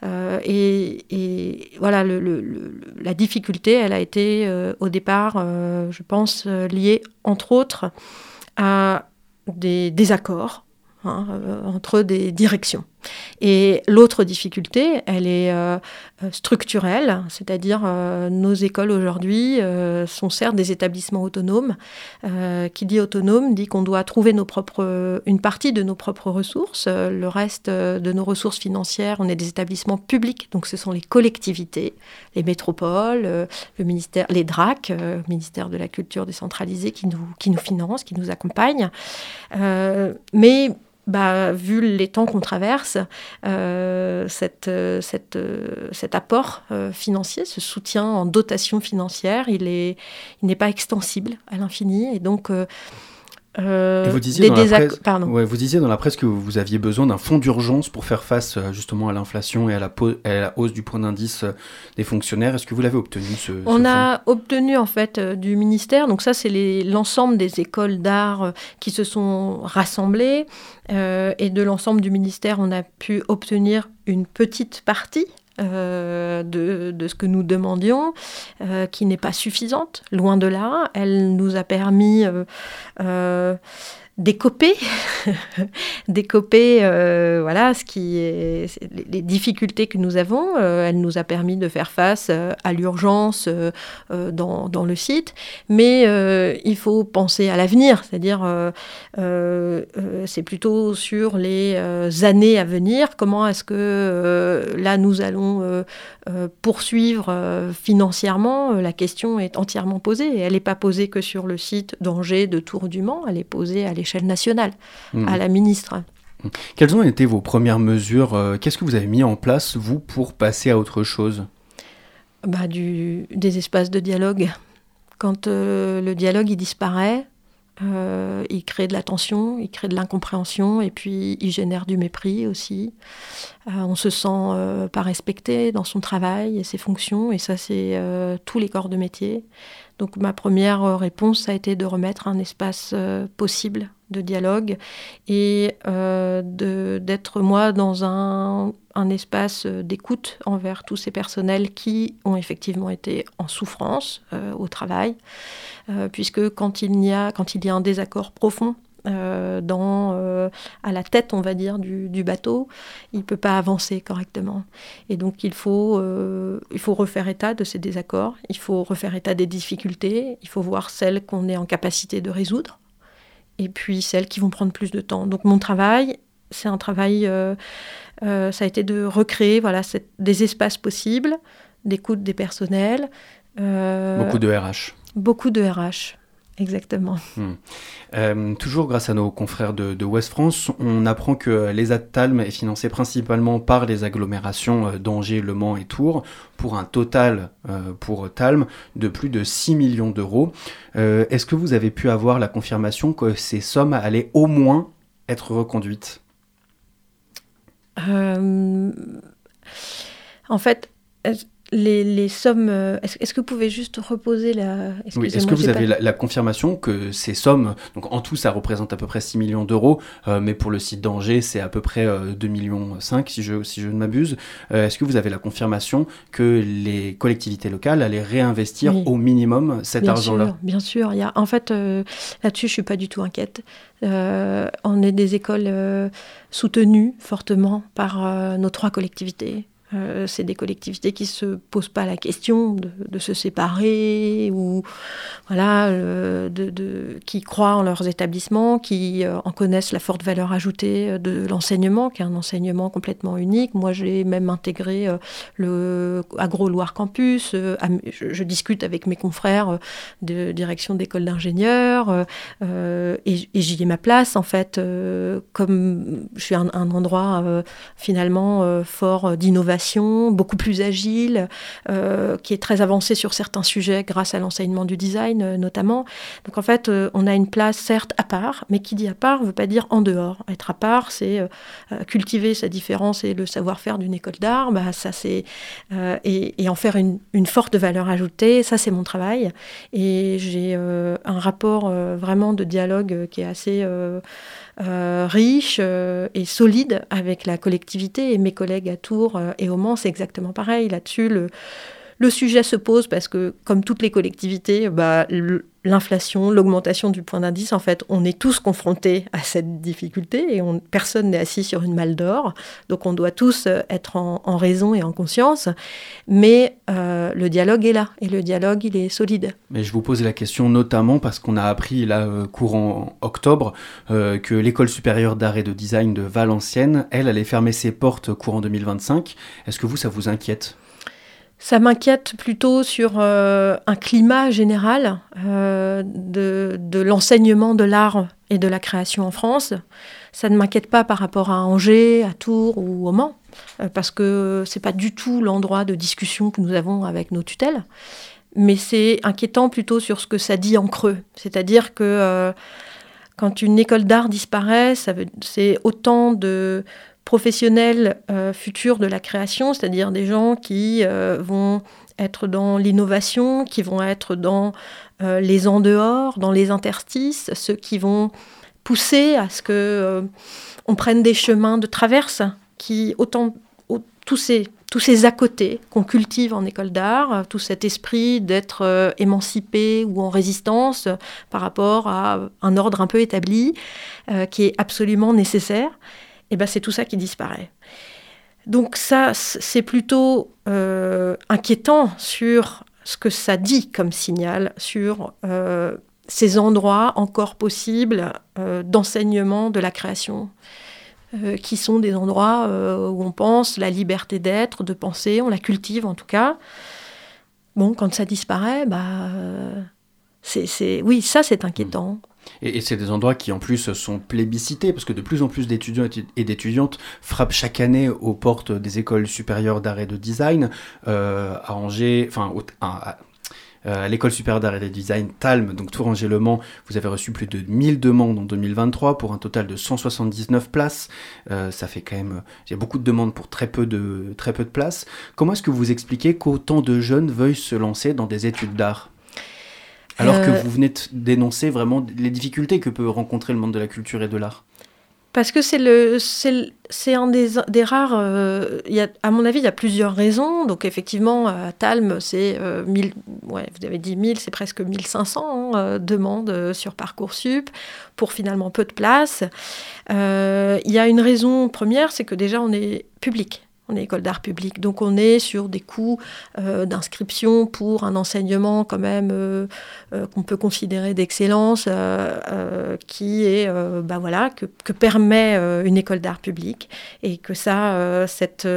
[SPEAKER 11] Euh, et, voilà, la difficulté, elle a été euh, au départ, je pense, liée entre autres à des désaccords hein, entre des directions. Et l'autre difficulté, elle est euh, euh, structurelle, c'est-à-dire euh, nos écoles aujourd'hui sont certes des établissements autonomes. Qui dit autonome dit qu'on doit trouver une partie de nos propres ressources. Le reste de nos ressources financières, on est des établissements publics, donc ce sont les collectivités, les métropoles, le ministère, les DRAC, euh, ministère de la Culture décentralisé, qui nous, qui nous financent, qui nous accompagnent. Mais bah, vu les temps qu'on traverse, euh, euh, euh, cet apport financier, ce soutien en dotation financière, il n'est pas extensible à l'infini. Et donc, euh,
[SPEAKER 10] vous disiez,
[SPEAKER 11] des
[SPEAKER 10] presse, ouais, vous disiez dans la presse que vous aviez besoin d'un fonds d'urgence pour faire face euh, justement à l'inflation et à la, po- à la hausse du point d'indice euh, des fonctionnaires. Est-ce que vous l'avez obtenu ce,
[SPEAKER 11] On a obtenu en fait du ministère, donc ça c'est l'ensemble des écoles d'art qui se sont rassemblées. Euh, et de l'ensemble du ministère on a pu obtenir une petite partie euh, de, ce que nous demandions, euh, qui n'est pas suffisante, loin de là. Elle nous a permis euh, d'écoper, d'écoper, euh, voilà, ce qui est les- difficultés que nous avons. Euh, elle nous a permis de faire face euh, à l'urgence dans, dans le site, mais il faut penser à l'avenir, c'est-à-dire c'est plutôt sur les années à venir. Comment est-ce que là nous allons poursuivre financièrement? La question est entièrement posée. Elle n'est pas posée que sur le site d'Angers, de Tours du Mans, elle est posée à l'échelle nationale,
[SPEAKER 10] Mhm.
[SPEAKER 11] à la ministre.
[SPEAKER 10] Quelles ont été vos premières mesures euh, Qu'est-ce que vous avez mis en place, vous, pour passer à autre chose?
[SPEAKER 11] Bah, du, des espaces de dialogue. Quand euh, le dialogue il disparaît, euh, il crée de la tension, il crée de l'incompréhension et puis il génère du mépris aussi. Euh, on se sent euh, pas respecté dans son travail et ses fonctions et ça c'est tous les corps de métier. Donc ma première réponse ça a été de remettre un espace possible de dialogue et euh, d'être moi dans un, un espace d'écoute envers tous ces personnels qui ont effectivement été en souffrance euh, au travail, Euh, puisque quand il, y a, quand il y a un désaccord profond dans, à la tête, on va dire, du, du bateau, il ne peut pas avancer correctement. Et donc il faut, il faut refaire état de ces désaccords, il faut refaire état des difficultés, il faut voir celles qu'on est en capacité de résoudre et puis celles qui vont prendre plus de temps. Donc mon travail, c'est un travail, euh, euh, ça a été de recréer voilà, des espaces possibles, d'écoute des personnels. euh,
[SPEAKER 10] Beaucoup de RH.
[SPEAKER 11] Beaucoup de RH, exactement.
[SPEAKER 10] Hmm. Euh, toujours grâce à nos confrères de, de West France, on apprend que l'ESA de Talm est financé principalement par les agglomérations euh, d'Angers, Le Mans et Tours, pour un total euh, pour Talm de plus de 6 millions d'euros. Euh, Est-ce que vous avez pu avoir la confirmation que ces sommes allaient au moins être reconduites?
[SPEAKER 11] En fait, les, les sommes. euh, Est-ce que vous pouvez juste reposer la.
[SPEAKER 10] Oui, est-ce que vous avez
[SPEAKER 11] pas-
[SPEAKER 10] la, la confirmation que ces sommes, donc en tout ça représente à peu près 6 millions d'euros, euh, mais pour le site d'Angers c'est à peu près euh, 2 millions 5 si je, si je ne m'abuse, Euh, est-ce que vous avez la confirmation que les collectivités locales allaient réinvestir
[SPEAKER 11] Oui.
[SPEAKER 10] au minimum cet
[SPEAKER 11] bien
[SPEAKER 10] argent-là?
[SPEAKER 11] sûr, bien sûr. Il y a, en fait, là-dessus, je suis pas du tout inquiète. On est des écoles soutenues fortement par nos trois collectivités. Euh, c'est des collectivités qui se posent pas la question de, se séparer ou voilà, euh, de, qui croient en leurs établissements, qui euh, en connaissent la forte valeur ajoutée de l'enseignement, qui est un enseignement complètement unique. Moi, j'ai même intégré le Agro-Loire Campus. je, discute avec mes confrères de direction d'école d'ingénieurs et, j'y ai ma place en fait. comme je suis un, endroit finalement fort d'innovation, beaucoup plus agile, euh, qui est très avancé sur certains sujets grâce à l'enseignement du design euh, notamment. Donc en fait, euh, on a une place certes à part, mais qui dit à part ne veut pas dire en dehors. Être à part, c'est cultiver sa différence et le savoir-faire d'une école d'art, bah, ça c'est et, en faire une, une forte valeur ajoutée, ça c'est mon travail. Et j'ai un rapport vraiment de dialogue qui est assez euh, riche euh, et solide avec la collectivité et mes collègues à Tours euh, et au Mans, c'est exactement pareil. Là-dessus, le, le sujet se pose parce que, comme toutes les collectivités, bah, l'inflation, l'augmentation du point d'indice, en fait, on est tous confrontés à cette difficulté et on, personne n'est assis sur une malle d'or. Donc on doit tous euh, être en, raison et en conscience. Mais euh, le dialogue est là et le dialogue, il est solide.
[SPEAKER 10] Mais je vous pose la question notamment parce qu'on a appris là euh, courant octobre que l'école supérieure d'art et de design de Valenciennes, elle, allait fermer ses portes courant 2025. Est-ce que vous, ça vous inquiète?
[SPEAKER 11] Ça m'inquiète plutôt sur euh, un climat général euh, de, l'enseignement de l'art et de la création en France. Ça ne m'inquiète pas par rapport à Angers, à Tours ou au Mans, euh, parce que c'est pas du tout l'endroit de discussion que nous avons avec nos tutelles. Mais c'est inquiétant plutôt sur ce que ça dit en creux. C'est-à-dire que quand une école d'art disparaît, c'est autant de professionnels euh, futurs de la création, c'est-à-dire des gens qui euh, vont être dans l'innovation, qui vont être dans euh, les en dehors, dans les interstices, ceux qui vont pousser à ce que on prenne des chemins de traverse, qui autant au- tous ces tous ces à côté qu'on cultive en école d'art, tout cet esprit d'être émancipé ou en résistance par rapport à un ordre un peu établi, qui est absolument nécessaire, et ben c'est tout ça qui disparaît. Donc ça, c'est plutôt euh, inquiétant sur ce que ça dit comme signal sur euh, ces endroits encore possibles euh, d'enseignement de la création, qui sont des endroits où on pense la liberté d'être, de penser, on la cultive en tout cas. Bon, quand ça disparaît, bah, c'est- oui, ça c'est inquiétant.
[SPEAKER 10] Et, c'est des endroits qui en plus sont plébiscités parce que de plus en plus d'étudiants et d'étudiantes frappent chaque année aux portes des écoles supérieures d'art et de design euh, à Angers, enfin euh, à l'école supérieure d'art et de design Talm, donc Tour-Angers-Le Mans, vous avez reçu plus de 1000 demandes en 2023 pour un total de 179 places. Euh, ça fait quand même, il y a beaucoup de demandes pour très peu de, très peu de places. Comment est-ce que vous expliquez qu'autant de jeunes veuillent se lancer dans des études d'art? Alors que
[SPEAKER 11] Euh,
[SPEAKER 10] vous venez de d'énoncer vraiment les difficultés que peut rencontrer le monde de la culture et de l'art.
[SPEAKER 11] Parce que c'est le, c'est, un des, des rares. euh, il y a, à mon avis, il y a plusieurs raisons. Donc, effectivement, à Talm, c'est euh, 1000, ouais, vous avez dit 1000, c'est presque 1500 hein, euh, demandes euh, sur Parcoursup pour finalement peu de place. Euh, il y a une raison première, c'est que déjà, on est public. On est école d'art public, donc on est sur des coûts euh, d'inscription pour un enseignement quand même euh, euh, qu'on peut considérer d'excellence, qui est, bah voilà, que, permet une école d'art public, et que ça, cet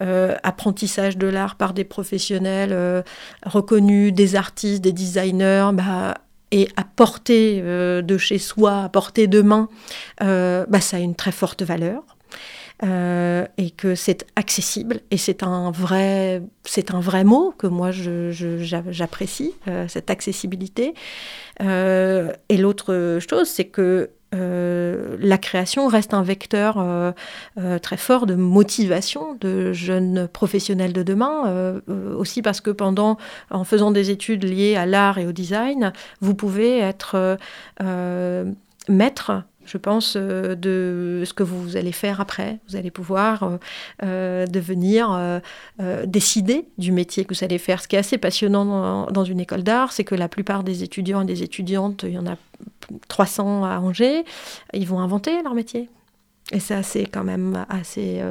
[SPEAKER 11] apprentissage de l'art par des professionnels reconnus, des artistes, des designers, bah, et à portée de chez soi, à portée de main, bah, ça a une très forte valeur. Euh, et que c'est accessible et c'est un vrai c'est un vrai mot que moi j'apprécie euh, cette accessibilité. Euh, et l'autre chose c'est que la création reste un vecteur très fort de motivation de jeunes professionnels de demain, aussi parce que pendant, en faisant des études liées à l'art et au design, vous pouvez être maître je pense, euh, de ce que vous allez faire après. Vous allez pouvoir euh, euh, devenir, décider du métier que vous allez faire. Ce qui est assez passionnant dans, une école d'art, c'est que la plupart des étudiants et des étudiantes, il y en a 300 à Angers, ils vont inventer leur métier. Et ça, c'est quand même assez,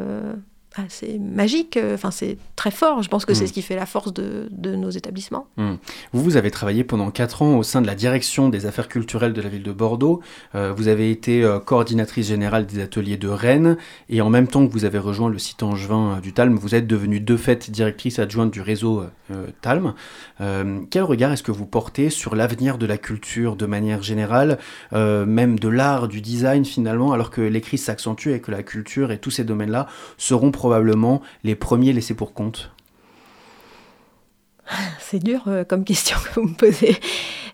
[SPEAKER 11] assez magique. Enfin, c'est très fort. Je pense que c'est
[SPEAKER 10] Mm.
[SPEAKER 11] ce qui fait la force de, de nos établissements.
[SPEAKER 10] Hmm. Vous, vous avez travaillé pendant 4 ans au sein de la direction des affaires culturelles de la ville de Bordeaux. Euh, vous avez été euh, coordinatrice générale des ateliers de Rennes. Et en même temps que vous avez rejoint le site angevin euh, du Talm, vous êtes devenue de fait directrice adjointe du réseau euh, Talm. Euh, quel regard est-ce que vous portez sur l'avenir de la culture de manière générale, euh, même de l'art, du design finalement, alors que les crises s'accentuent et que la culture et tous ces domaines-là seront probablement les premiers laissés pour compte
[SPEAKER 11] C'est dur euh, comme question que vous me posez.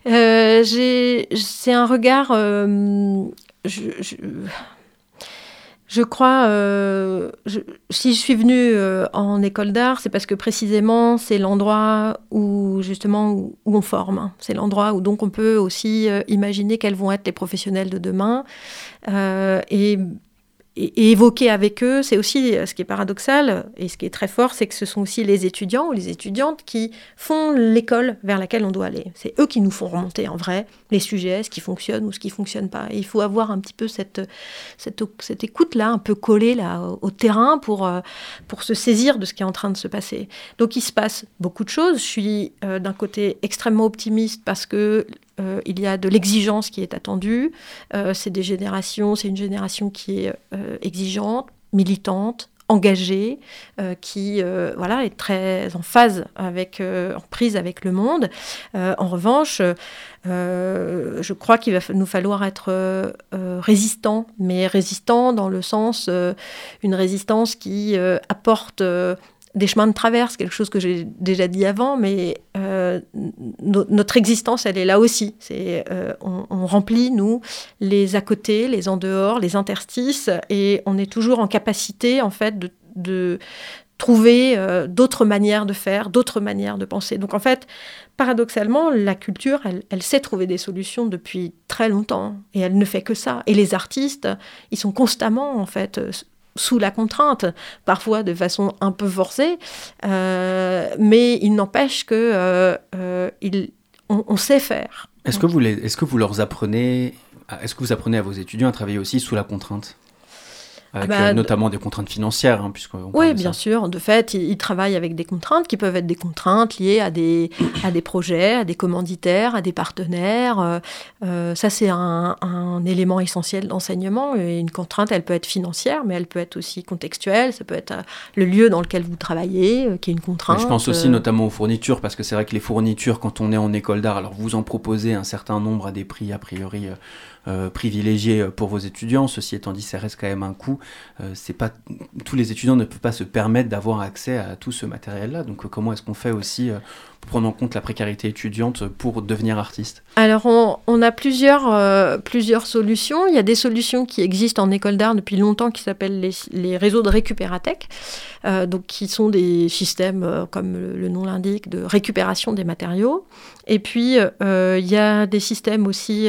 [SPEAKER 11] Euh, c'est un regard. euh, je, crois. si je suis venue en école d'art, c'est parce que précisément c'est l'endroit où justement où, on forme. hein. C'est l'endroit où donc on peut aussi imaginer quels vont être les professionnels de demain et et, évoquer avec eux, c'est aussi euh, ce qui est paradoxal et ce qui est très fort, c'est que ce sont aussi les étudiants ou les étudiantes qui font l'école vers laquelle on doit aller. C'est eux qui nous font remonter en vrai les sujets, ce qui fonctionne ou ce qui fonctionne pas. Il faut avoir un petit peu cette, cette, cette écoute-là, un peu collée là, au, au terrain pour, euh, pour se saisir de ce qui est en train de se passer. Donc il se passe beaucoup de choses. Je suis euh, d'un côté extrêmement optimiste parce que euh, il y a de l'exigence qui est attendue. Euh, c'est des générations, c'est une génération qui est euh, exigeante, militante, engagé, euh, qui voilà, est très en phase avec, en prise avec le monde. En revanche, je crois qu'il va nous falloir être résistant, mais résistant dans le sens une résistance qui apporte des chemins de traverse, quelque chose que j'ai déjà dit avant, mais euh, no- notre existence, elle est là aussi. C'est, euh, on, on remplit, nous, les à côté, les en dehors, les interstices, et on est toujours en capacité, en fait, de, trouver euh, d'autres manières de faire, d'autres manières de penser. Donc, en fait, paradoxalement, la culture, elle, elle sait trouver des solutions depuis très longtemps, et elle ne fait que ça. Et les artistes, ils sont constamment, en fait, sous la contrainte, parfois de façon un peu forcée, euh, mais il n'empêche que euh, euh, il- on, on sait faire.
[SPEAKER 10] Est-ce que, vous les- est-ce que vous leur apprenez, est-ce que vous apprenez à vos étudiants à travailler aussi sous la contrainte? Avec
[SPEAKER 11] bah,
[SPEAKER 10] euh,
[SPEAKER 11] de-
[SPEAKER 10] notamment des contraintes financières, hein,
[SPEAKER 11] Oui, bien
[SPEAKER 10] ça.
[SPEAKER 11] sûr. De fait, ils, ils travaillent avec des contraintes qui peuvent être des contraintes liées à des, à des projets, à des commanditaires, à des partenaires. Euh, euh, ça, c'est un, un élément essentiel d'enseignement. Une contrainte, elle peut être financière, mais elle peut être aussi contextuelle. Ça peut être euh, le lieu dans lequel vous travaillez, qui est une
[SPEAKER 10] Mais
[SPEAKER 11] contrainte.
[SPEAKER 10] je pense aussi notamment aux fournitures, parce que c'est vrai que les fournitures, quand on est en école d'art, alors vous en proposez un certain nombre à des prix a priori euh, privilégiés euh, pour vos étudiants. Ceci étant dit, ça reste quand même un coût. Euh, pas tous les étudiants ne peuvent pas se permettre d'avoir accès à tout ce matériel-là. Donc euh, comment est-ce qu'on fait aussi pour prendre en compte la précarité étudiante pour devenir artiste?
[SPEAKER 11] Alors, on, a plusieurs, plusieurs solutions. Il y a des solutions qui existent en école d'art depuis longtemps qui s'appellent les, les réseaux de récupératech, donc qui sont des systèmes, comme le, nom l'indique, de récupération des matériaux. Et puis, il y a des systèmes aussi.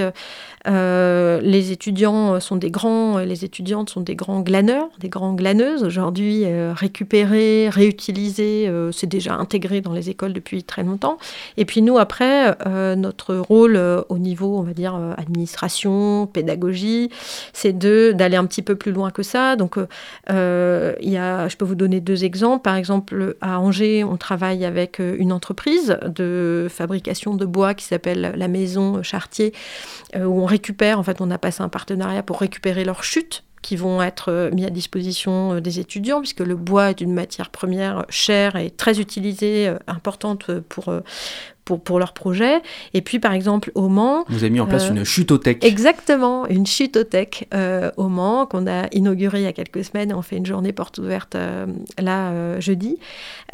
[SPEAKER 11] Euh, les étudiants sont des grands, les étudiantes sont des grands glaneurs, des grands glaneuses. Aujourd'hui, euh, récupérer, réutiliser, euh, c'est déjà intégré dans les écoles depuis très longtemps. Et puis nous, après, euh, notre rôle au niveau, on va dire, administration, pédagogie, c'est d'aller un petit peu plus loin que ça. Donc, y a, je peux vous donner deux exemples. Par exemple, à Angers, on travaille avec une entreprise de fabrication de bois qui s'appelle la Maison Chartier, où on récupère, en fait, on a passé un partenariat pour récupérer leurs chutes qui vont être euh, mis à disposition euh, des étudiants, puisque le bois est une matière première chère et très utilisée, euh, importante pour, euh, pour, pour leur projet. Et puis, par exemple, au Mans...
[SPEAKER 10] Vous avez mis en place
[SPEAKER 11] euh,
[SPEAKER 10] une chutothèque.
[SPEAKER 11] Exactement, une chutothèque euh, au Mans qu'on a inaugurée il y a quelques semaines. On fait une journée porte ouverte euh, là euh, jeudi,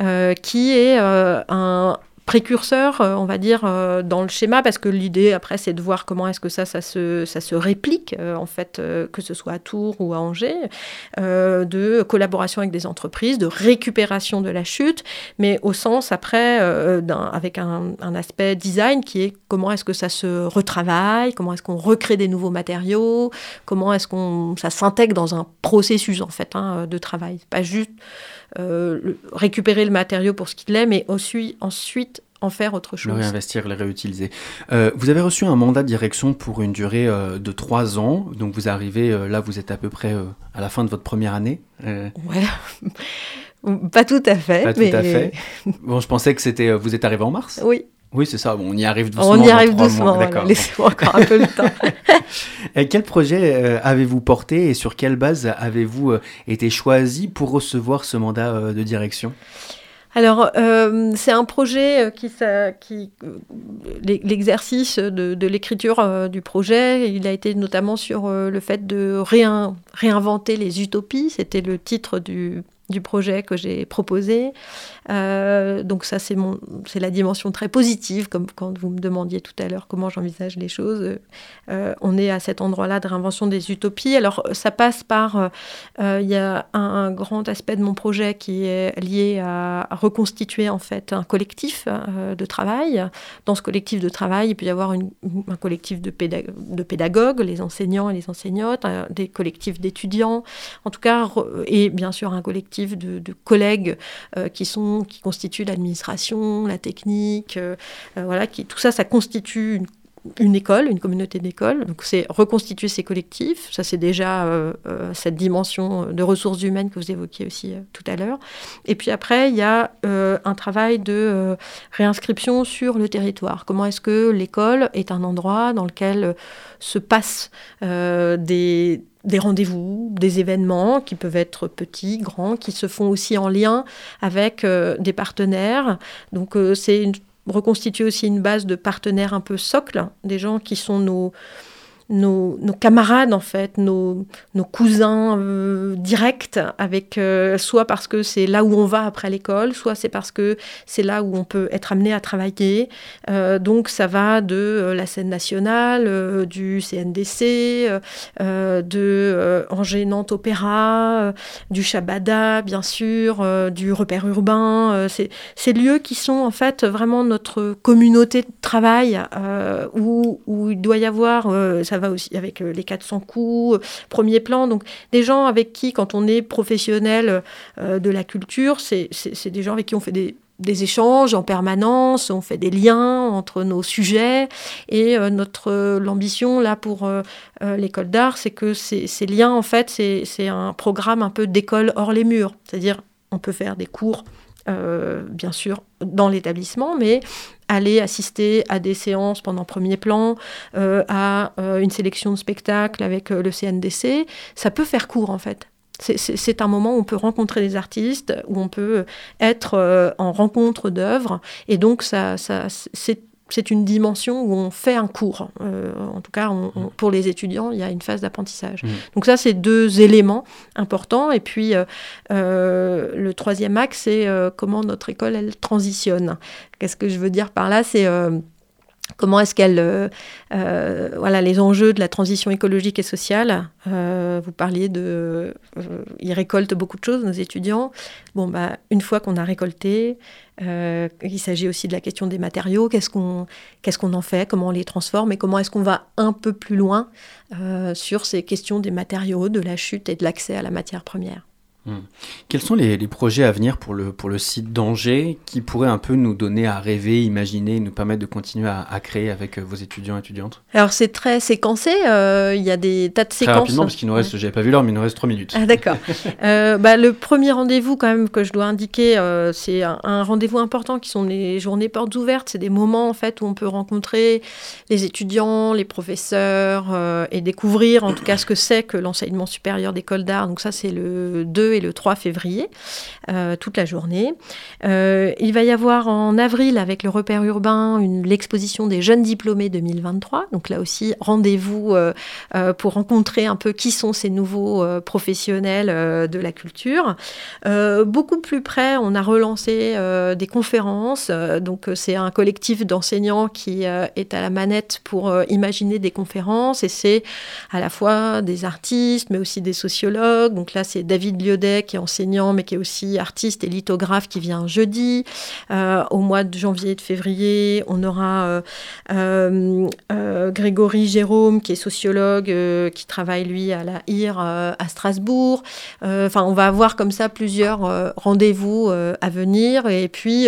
[SPEAKER 11] euh, qui est euh, un précurseur, euh, on va dire, euh, dans le schéma, parce que l'idée, après, c'est de voir comment est-ce que ça, ça se, ça se réplique, euh, en fait, que ce soit à Tours ou à Angers, de collaboration avec des entreprises, de récupération de la chute, mais au sens, après, avec un, aspect design qui est comment est-ce que ça se retravaille, comment est-ce qu'on recrée des nouveaux matériaux, comment est-ce qu'on ça s'intègre dans un processus, en fait, hein, de travail. Pas juste le- récupérer le matériau pour ce qu'il est, mais aussi, ensuite en faire autre
[SPEAKER 10] Le
[SPEAKER 11] chose.
[SPEAKER 10] réinvestir, le réutiliser. Euh, vous avez reçu un mandat de direction pour une durée euh, de trois ans. Donc vous arrivez, euh, là vous êtes à peu près euh, à la fin de votre première année. Euh,
[SPEAKER 11] Ouais. Pas tout à fait.
[SPEAKER 10] pas tout
[SPEAKER 11] mais...
[SPEAKER 10] à fait. Bon, je pensais que c'était. euh, vous êtes arrivé en mars
[SPEAKER 11] Oui.
[SPEAKER 10] Oui, c'est ça. Bon, on y arrive doucement.
[SPEAKER 11] On y arrive doucement. voilà. Laissez-moi encore un peu le temps.
[SPEAKER 10] Et quel projet euh, avez-vous porté et sur quelle base avez-vous euh, été choisi pour recevoir ce mandat euh, de direction?
[SPEAKER 11] Alors, euh, c'est un projet qui, ça- qui l'e- l'exercice de, de l'écriture du projet, il a été notamment sur le fait de réin- réinventer les utopies. C'était le titre du, du projet que j'ai proposé. Euh, donc ça, c'est mon, c'est la dimension très positive, comme quand vous me demandiez tout à l'heure comment j'envisage les choses. Euh, on est à cet endroit-là de réinvention des utopies. Alors, ça passe par, euh, il y a un, grand aspect de mon projet qui est lié à, reconstituer en fait un collectif de travail. Dans ce collectif de travail, il peut y avoir un collectif de, pédag- de pédagogues, les enseignants et les enseignantes, des collectifs d'étudiants, en tout cas, et bien sûr un collectif de, collègues euh, qui sont qui constituent l'administration, la technique, euh, euh, voilà, tout ça, ça constitue une une école, une communauté d'école. Donc c'est reconstituer ces collectifs. Ça c'est déjà euh, euh, cette dimension de ressources humaines que vous évoquiez aussi euh, tout à l'heure. Et puis après, il y a un travail de réinscription sur le territoire. Comment est-ce que l'école est un endroit dans lequel se passent des rendez-vous, des événements qui peuvent être petits, grands, qui se font aussi en lien avec des partenaires. Donc c'est une- reconstituer aussi une base de partenaires un peu socle, des gens qui sont nos, nos, camarades en fait, nos, cousins euh, directs, avec euh, soit parce que c'est là où on va après l'école, soit c'est parce que c'est là où on peut être amené à travailler. Euh, donc ça va de la scène nationale, du CNDC, de Angers Opéra, du Shabada bien sûr, du repère urbain. c'est ces lieux qui sont en fait vraiment notre communauté de travail où, il doit y avoir, ça aussi avec euh, les 400 coups, euh, premier plan, donc des gens avec qui quand on est professionnel euh, de la culture, c'est des gens avec qui on fait des échanges en permanence, on fait des liens entre nos sujets. Et notre l'ambition là pour l'école d'art, c'est que ces, ces liens en fait c'est un programme un peu d'école hors les murs, c'est-à-dire on peut faire des cours euh, bien sûr dans l'établissement, mais aller assister à des séances pendant premier plan, euh, à euh, une sélection de spectacles avec le CNDC, ça peut faire court en fait. C'est- un moment où on peut rencontrer des artistes, où on peut être en rencontre d'œuvres, et donc ça, ça, c'est c'est une dimension où on fait un cours. Euh, en tout cas, on- on- pour les étudiants, il y a une phase d'apprentissage.
[SPEAKER 12] Mhm.
[SPEAKER 11] Donc ça, c'est deux éléments importants. Et puis, euh, euh, le troisième axe, c'est comment notre école, elle transitionne. Qu'est-ce que je veux dire par là? C'est... Comment est-ce qu'elle, euh, euh, voilà, les enjeux de la transition écologique et sociale. euh, vous parliez de, euh, ils récoltent beaucoup de choses nos étudiants. Bon bah, une fois qu'on a récolté, il s'agit aussi de la question des matériaux. Qu'est-ce qu'on, qu'est-ce qu'on en fait? Comment on les transforme? Et comment est-ce qu'on va un peu plus loin sur ces questions des matériaux, de la chute et de l'accès à la matière première?
[SPEAKER 10] Hmm. Quels sont les, les projets à venir pour le, pour le site d'Angers qui pourraient un peu nous donner à rêver, imaginer, nous permettre de continuer à, à créer avec euh, vos étudiants et étudiantes?
[SPEAKER 11] Alors c'est très séquencé. euh, Il y a des tas de
[SPEAKER 10] Très
[SPEAKER 11] séquences.
[SPEAKER 10] rapidement, parce qu'il nous reste, j'avais pas vu l'heure, mais il nous reste 3 minutes.
[SPEAKER 11] Ah, d'accord. Euh, bah, le premier rendez-vous quand même que je dois indiquer, euh, c'est un, un rendez-vous important qui sont les journées portes ouvertes. C'est des moments en fait où on peut rencontrer les étudiants, les professeurs et découvrir en tout cas ce que c'est que l'enseignement supérieur d'école d'art. Donc ça c'est le 2 et le 3 février, euh, toute la journée. Euh, il va y avoir en avril avec le repère urbain l'exposition des jeunes diplômés 2023. Donc là aussi rendez-vous euh, pour rencontrer un peu qui sont ces nouveaux professionnels de la culture. Beaucoup plus près, on a relancé des conférences. Donc c'est un collectif d'enseignants qui est à la manette pour imaginer des conférences et c'est à la fois des artistes mais aussi des sociologues. Donc là c'est David Qui est enseignant mais qui est aussi artiste et lithographe qui vient jeudi. Euh, au mois de janvier et de février, on aura euh, euh, Grégory Jérôme, qui est sociologue, qui travaille lui à la IR à Strasbourg. Enfin, on va avoir comme ça plusieurs rendez-vous à venir. Et puis,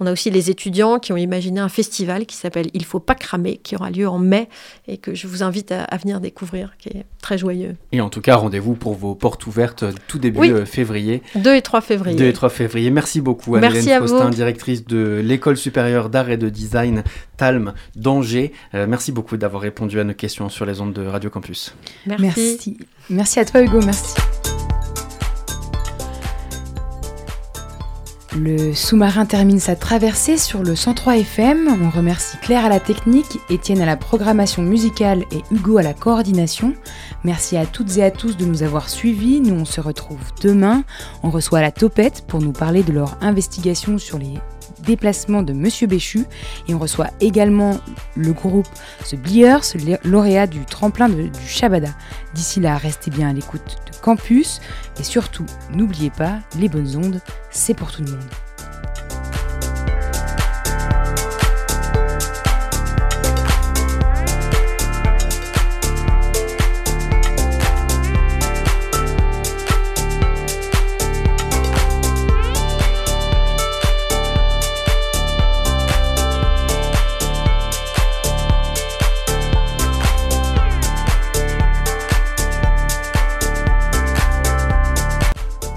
[SPEAKER 11] on a aussi les étudiants qui ont imaginé un festival qui s'appelle Il faut pas cramer, qui aura lieu en mai et que je vous invite à, à venir découvrir, qui est très joyeux.
[SPEAKER 10] Et en tout cas, rendez-vous pour vos portes ouvertes tout début
[SPEAKER 11] Oui.
[SPEAKER 10] Euh, février.
[SPEAKER 11] 2 et 3 février.
[SPEAKER 10] 2 et 3 février. Merci beaucoup,
[SPEAKER 11] Merci
[SPEAKER 10] Anne-Hélène
[SPEAKER 11] à
[SPEAKER 10] Faustin,
[SPEAKER 11] vous.
[SPEAKER 10] directrice de l'École supérieure d'art et de design Talm d'Angers. Euh, merci beaucoup d'avoir répondu à nos questions sur les ondes de Radio Campus.
[SPEAKER 2] Merci. Merci à toi Hugo, merci. Le sous-marin termine sa traversée sur le 103 FM. On remercie Claire à la technique, Étienne à la programmation musicale et Hugo à la coordination. Merci à toutes et à tous de nous avoir suivis. Nous, on se retrouve demain. On reçoit la topette pour nous parler de leur investigation sur les déplacements de Monsieur Béchu. Et on reçoit également le groupe The Bliers, lauréat du tremplin du Shabada. D'ici là, restez bien à l'écoute de Campus. Et surtout, n'oubliez pas, les bonnes ondes, c'est pour tout le monde.